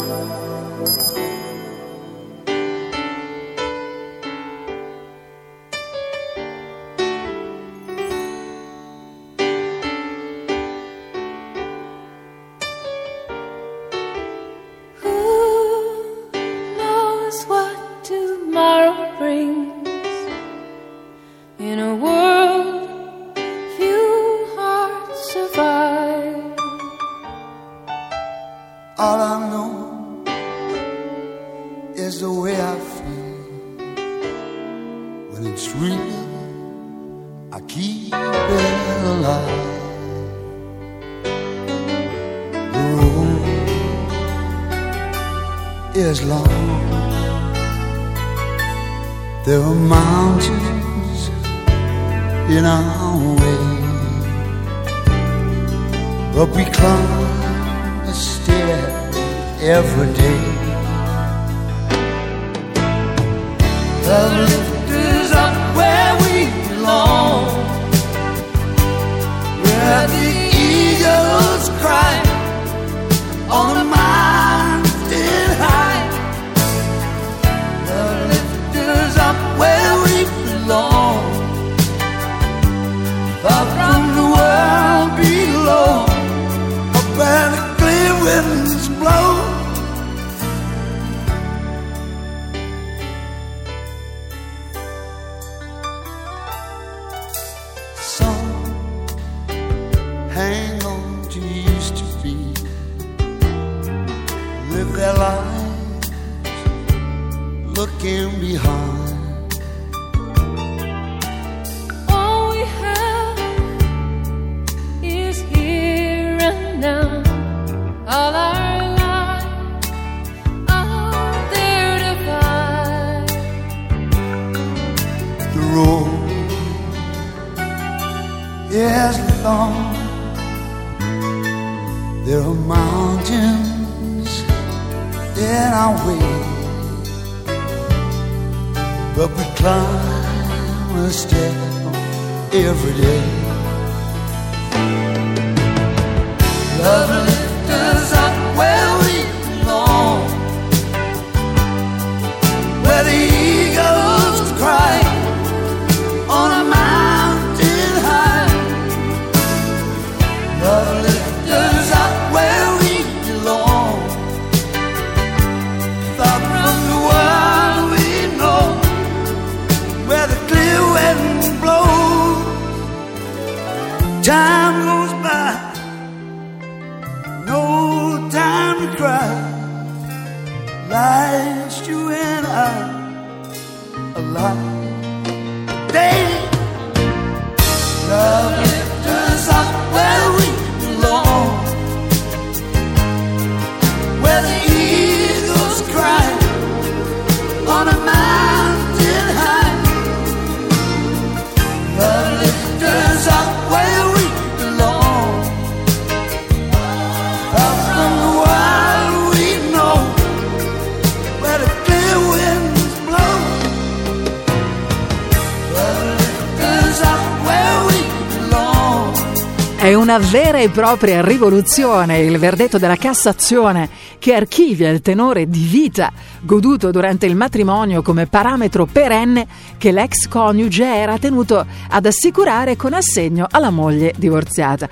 È una vera e propria rivoluzione il verdetto della Cassazione che archivia il tenore di vita goduto durante il matrimonio come parametro perenne che l'ex coniuge era tenuto ad assicurare con assegno alla moglie divorziata.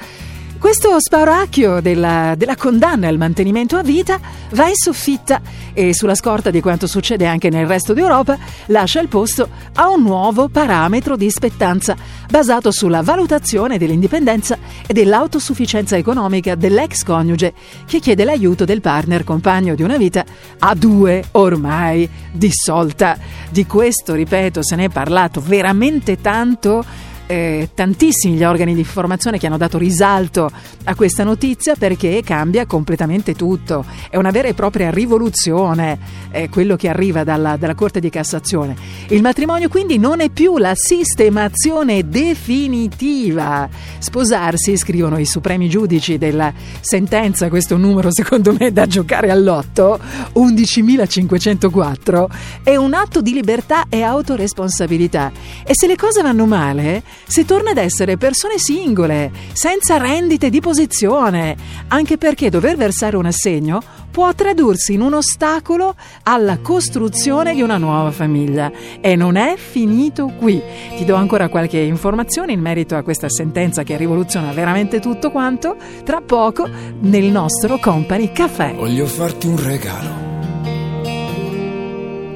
Questo spauracchio della, della condanna al mantenimento a vita va in soffitta e sulla scorta di quanto succede anche nel resto d'Europa lascia il posto a un nuovo parametro di spettanza basato sulla valutazione dell'indipendenza e dell'autosufficienza economica dell'ex coniuge che chiede l'aiuto del partner compagno di una vita a due ormai dissolta. Di questo, ripeto, se ne è parlato veramente tanto eh, tantissimi gli organi di informazione che hanno dato risalto a questa notizia perché cambia completamente tutto. È una vera e propria rivoluzione eh, quello che arriva dalla, dalla Corte di Cassazione. Il matrimonio quindi non è più la sistemazione definitiva. Sposarsi, scrivono i supremi giudici della sentenza, questo numero secondo me è da giocare all'otto, 11.504, è un atto di libertà e autoresponsabilità. E se le cose vanno male, si torna ad essere persone singole, senza rendite di posizione, anche perché dover versare un assegno può tradursi in un ostacolo alla costruzione di una nuova famiglia. E non è finito qui. Ti do ancora qualche informazione in merito a questa sentenza che rivoluziona veramente tutto quanto, tra poco nel nostro Company Caffè. Voglio farti un regalo,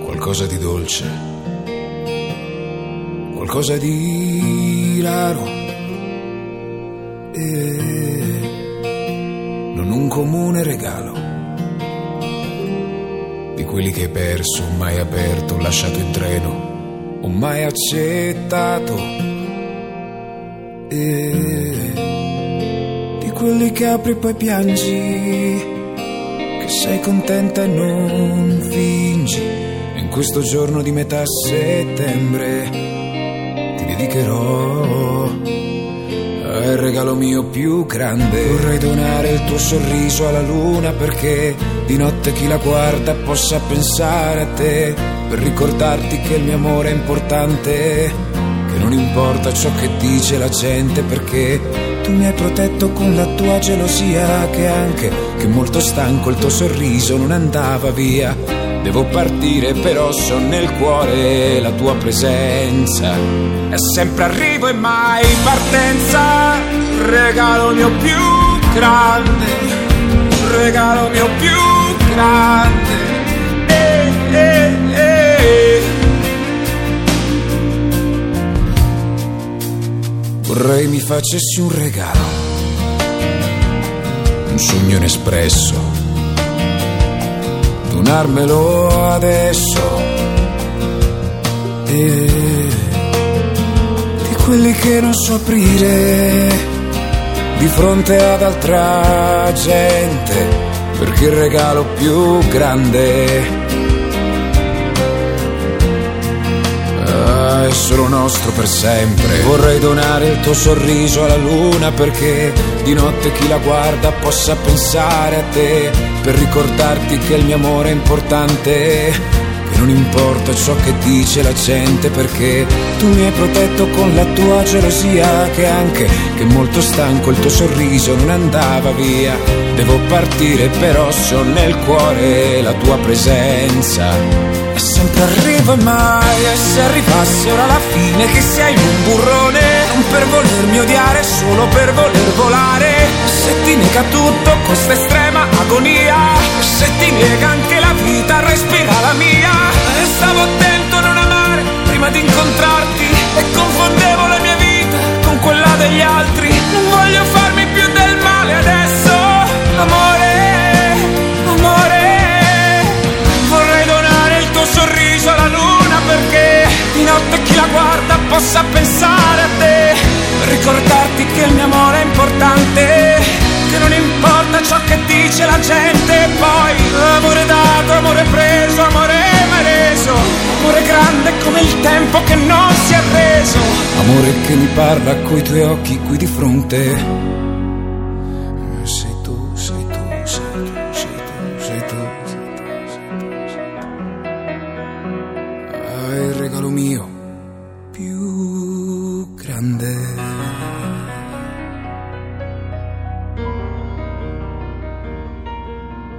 qualcosa di dolce, qualcosa di raro. E non un comune regalo di quelli che hai perso, mai aperto, lasciato in treno, o mai accettato. E di quelli che apri e poi piangi, che sei contenta e non fingi. In questo giorno di metà settembre dedicherò è il regalo mio più grande. Vorrei donare il tuo sorriso alla luna perché di notte chi la guarda possa pensare a te. Per ricordarti che il mio amore è importante. Che non importa ciò che dice la gente perché tu mi hai protetto con la tua gelosia. Che anche che molto stanco il tuo sorriso non andava via. Devo partire però so nel cuore la tua presenza. È sempre arrivo e mai partenza. Regalo mio più grande. Regalo mio più grande. Eh, eh, eh. Vorrei mi facessi un regalo. Un sogno inespresso donarmelo adesso. E di quelli che non so aprire di fronte ad altra gente, perché il regalo più grande solo nostro per sempre. Vorrei donare il tuo sorriso alla luna perché di notte chi la guarda possa pensare a te, per ricordarti che il mio amore è importante. Non importa ciò che dice la gente perché tu mi hai protetto con la tua gelosia che anche che molto stanco il tuo sorriso non andava via. Devo partire però so nel cuore la tua presenza. E sempre arrivo e mai E se arrivasse ora la fine Che sei un burrone Non per volermi odiare Solo per voler volare Se ti nega tutto Questa estrema agonia Se ti nega anche la vita Respira la mia. Stavo attento a non amare Prima di incontrarti E confondevo la mia vita Con quella degli altri. Non voglio farmi più del male adesso. Amore sorriso alla luna perché di notte chi la guarda possa pensare a te, ricordarti che il mio amore è importante, che non importa ciò che dice la gente, poi amore dato, amore preso, amore mai reso, amore grande come il tempo che non si è reso, amore che mi parla coi tuoi occhi qui di fronte. Mio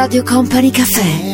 Radio Company Caffè.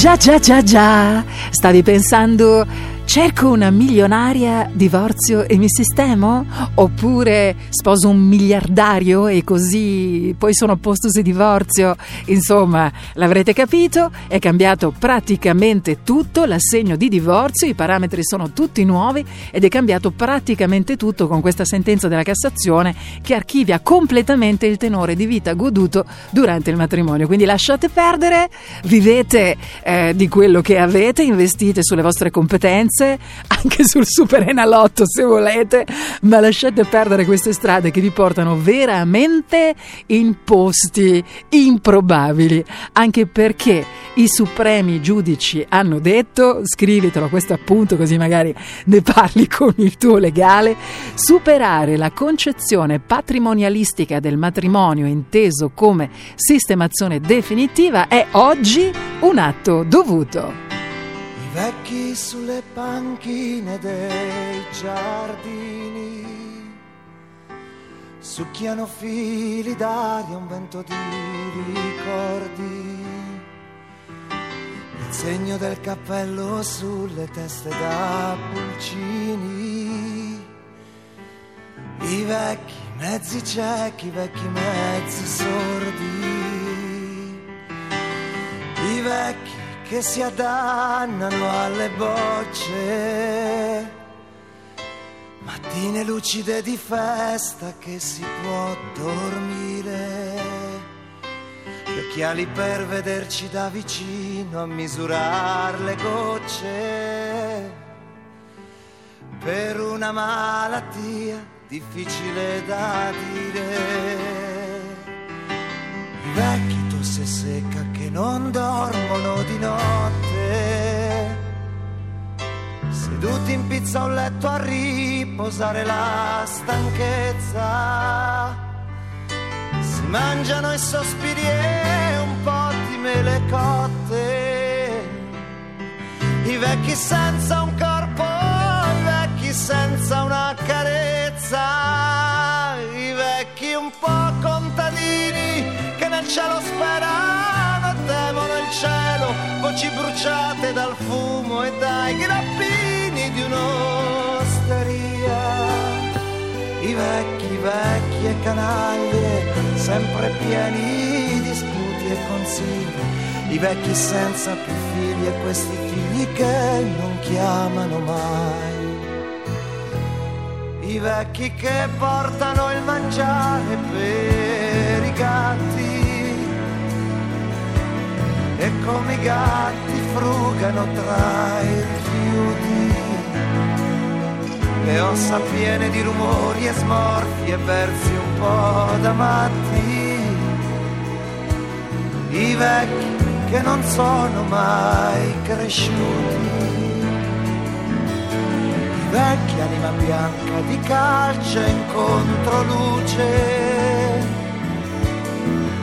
Già già già già, stavi pensando cerco una milionaria, divorzio e mi sistemo? Oppure sposo un miliardario e così poi sono a posto se divorzio? Insomma, l'avrete capito, è cambiato praticamente tutto, l'assegno di divorzio, i parametri sono tutti nuovi ed è cambiato praticamente tutto con questa sentenza della Cassazione che archivia completamente il tenore di vita goduto durante il matrimonio. Quindi lasciate perdere, vivete eh, di quello che avete, investite sulle vostre competenze, anche sul Super Enalotto se volete, ma lasciate perdere queste strade che vi portano veramente in posti improbabili, anche perché i supremi giudici hanno detto, scrivitelo a questo appunto così magari ne parli con il tuo legale, superare la concezione patrimonialistica del matrimonio inteso come sistemazione definitiva è oggi un atto dovuto. I vecchi sulle panchine dei giardini succhiano fili d'aria, un vento di ricordi. Il segno del cappello sulle teste da pulcini. I vecchi mezzi ciechi, i vecchi mezzi sordi. I vecchi che si addannano alle bocce. Mattine lucide di festa che si può dormire. Gli occhiali per vederci da vicino a misurare le gocce. Per una malattia difficile da dire. Vecchi tosse secca che non dormono di notte. Seduti in pizza a un letto a riposare la stanchezza. Si mangiano i sospiri e un po' di mele cotte. I vecchi senza un corpo, i vecchi senza una carezza. I vecchi un po' contadini che nel cielo sperano, voci bruciate dal fumo e dai grappini di un'osteria. I vecchi, vecchi e canaglie, sempre pieni di sputi e consigli. I vecchi senza più figli e questi figli che non chiamano mai. I vecchi che portano il mangiare per i gatti e come i gatti frugano tra i rifiuti. Le ossa piene di rumori e smorfie e versi un po' da matti. I vecchi che non sono mai cresciuti vecchia anima bianca di calce in controluce,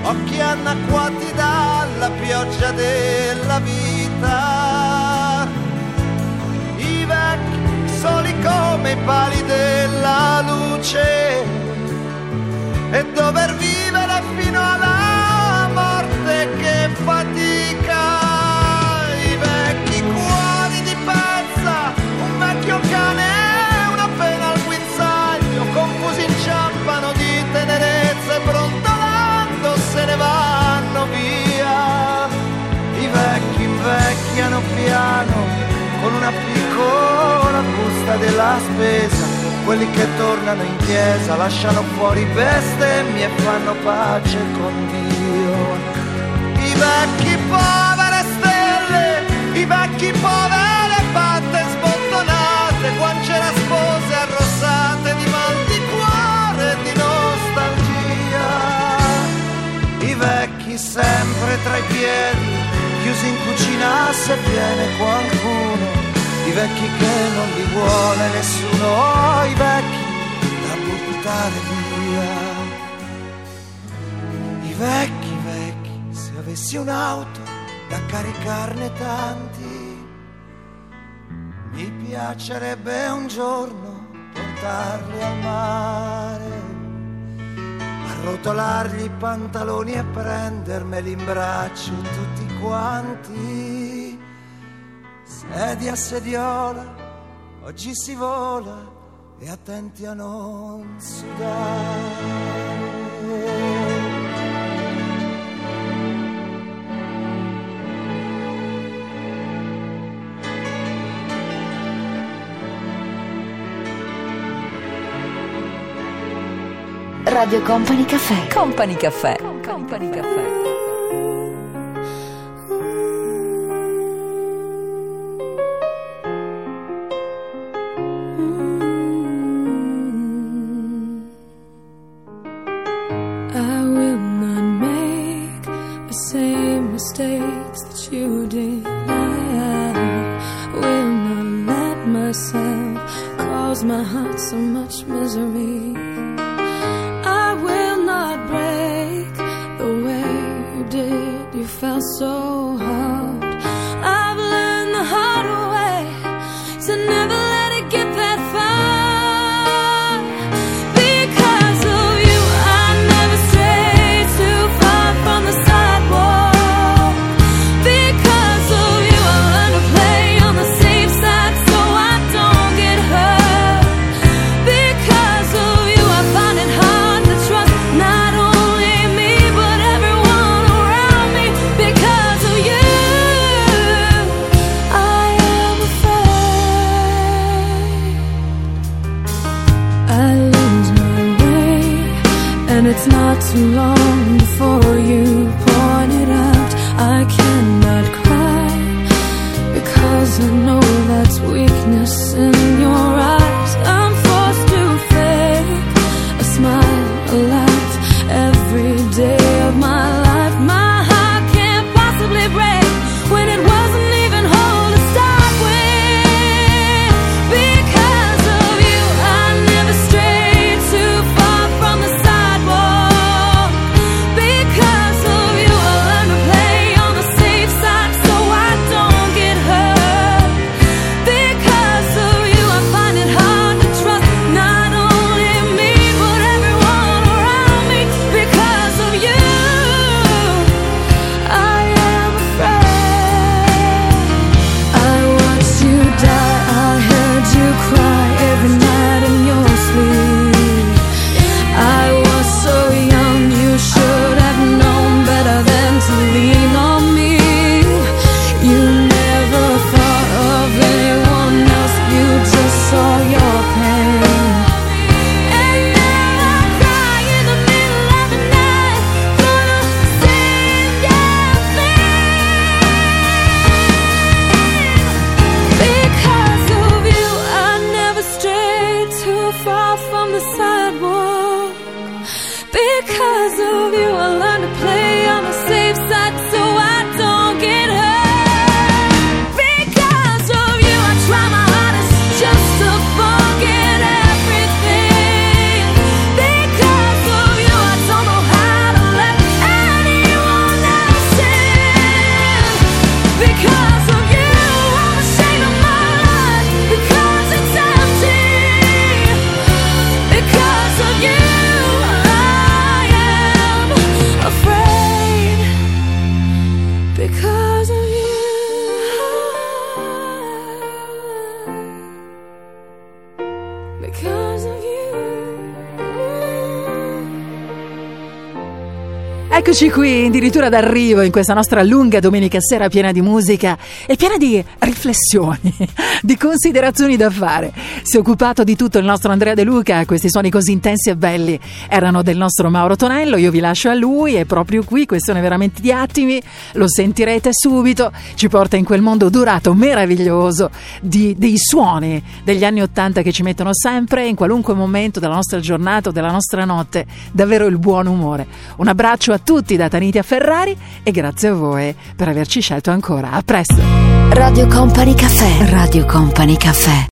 occhi annacquati dalla pioggia della vita, i vecchi soli come i pali della luce, e dover vivere invecchiano piano con una piccola busta della spesa. Quelli che tornano in chiesa lasciano fuori bestemmie e fanno pace con Dio. I vecchi povere stelle, i vecchi povere patte sbottonate, guance raspose arrossate di mal di cuore e di nostalgia. I vecchi sempre tra i piedi, chiusi in cucina se viene qualcuno. I vecchi che non li vuole nessuno, oh, i vecchi da buttare via. I vecchi, vecchi, se avessi un'auto da caricarne tanti, mi piacerebbe un giorno portarli al mare, arrotolargli i pantaloni e prendermeli in braccio tutti quanti. Sedia, sediola, oggi si vola e attenti a non sudare. Radio Company Caffè. Company Caffè. Company Caffè. myself caused my heart so much misery. too long. Eccoci qui, addirittura d'arrivo in questa nostra lunga domenica sera piena di musica e piena di riflessioni, di considerazioni da fare. Si è occupato di tutto il nostro Andrea De Luca, questi suoni così intensi e belli erano del nostro Mauro Tonello, io vi lascio a lui, è proprio qui, questione veramente di attimi, lo sentirete subito, ci porta in quel mondo durato, meraviglioso, di, dei suoni degli anni Ottanta che ci mettono sempre, in qualunque momento della nostra giornata o della nostra notte, davvero il buon umore. Un abbraccio a tutti! tutti da Taniti a Ferrari e grazie a voi per averci scelto ancora. A presto! Radio Company Caffè, Radio Company Caffè.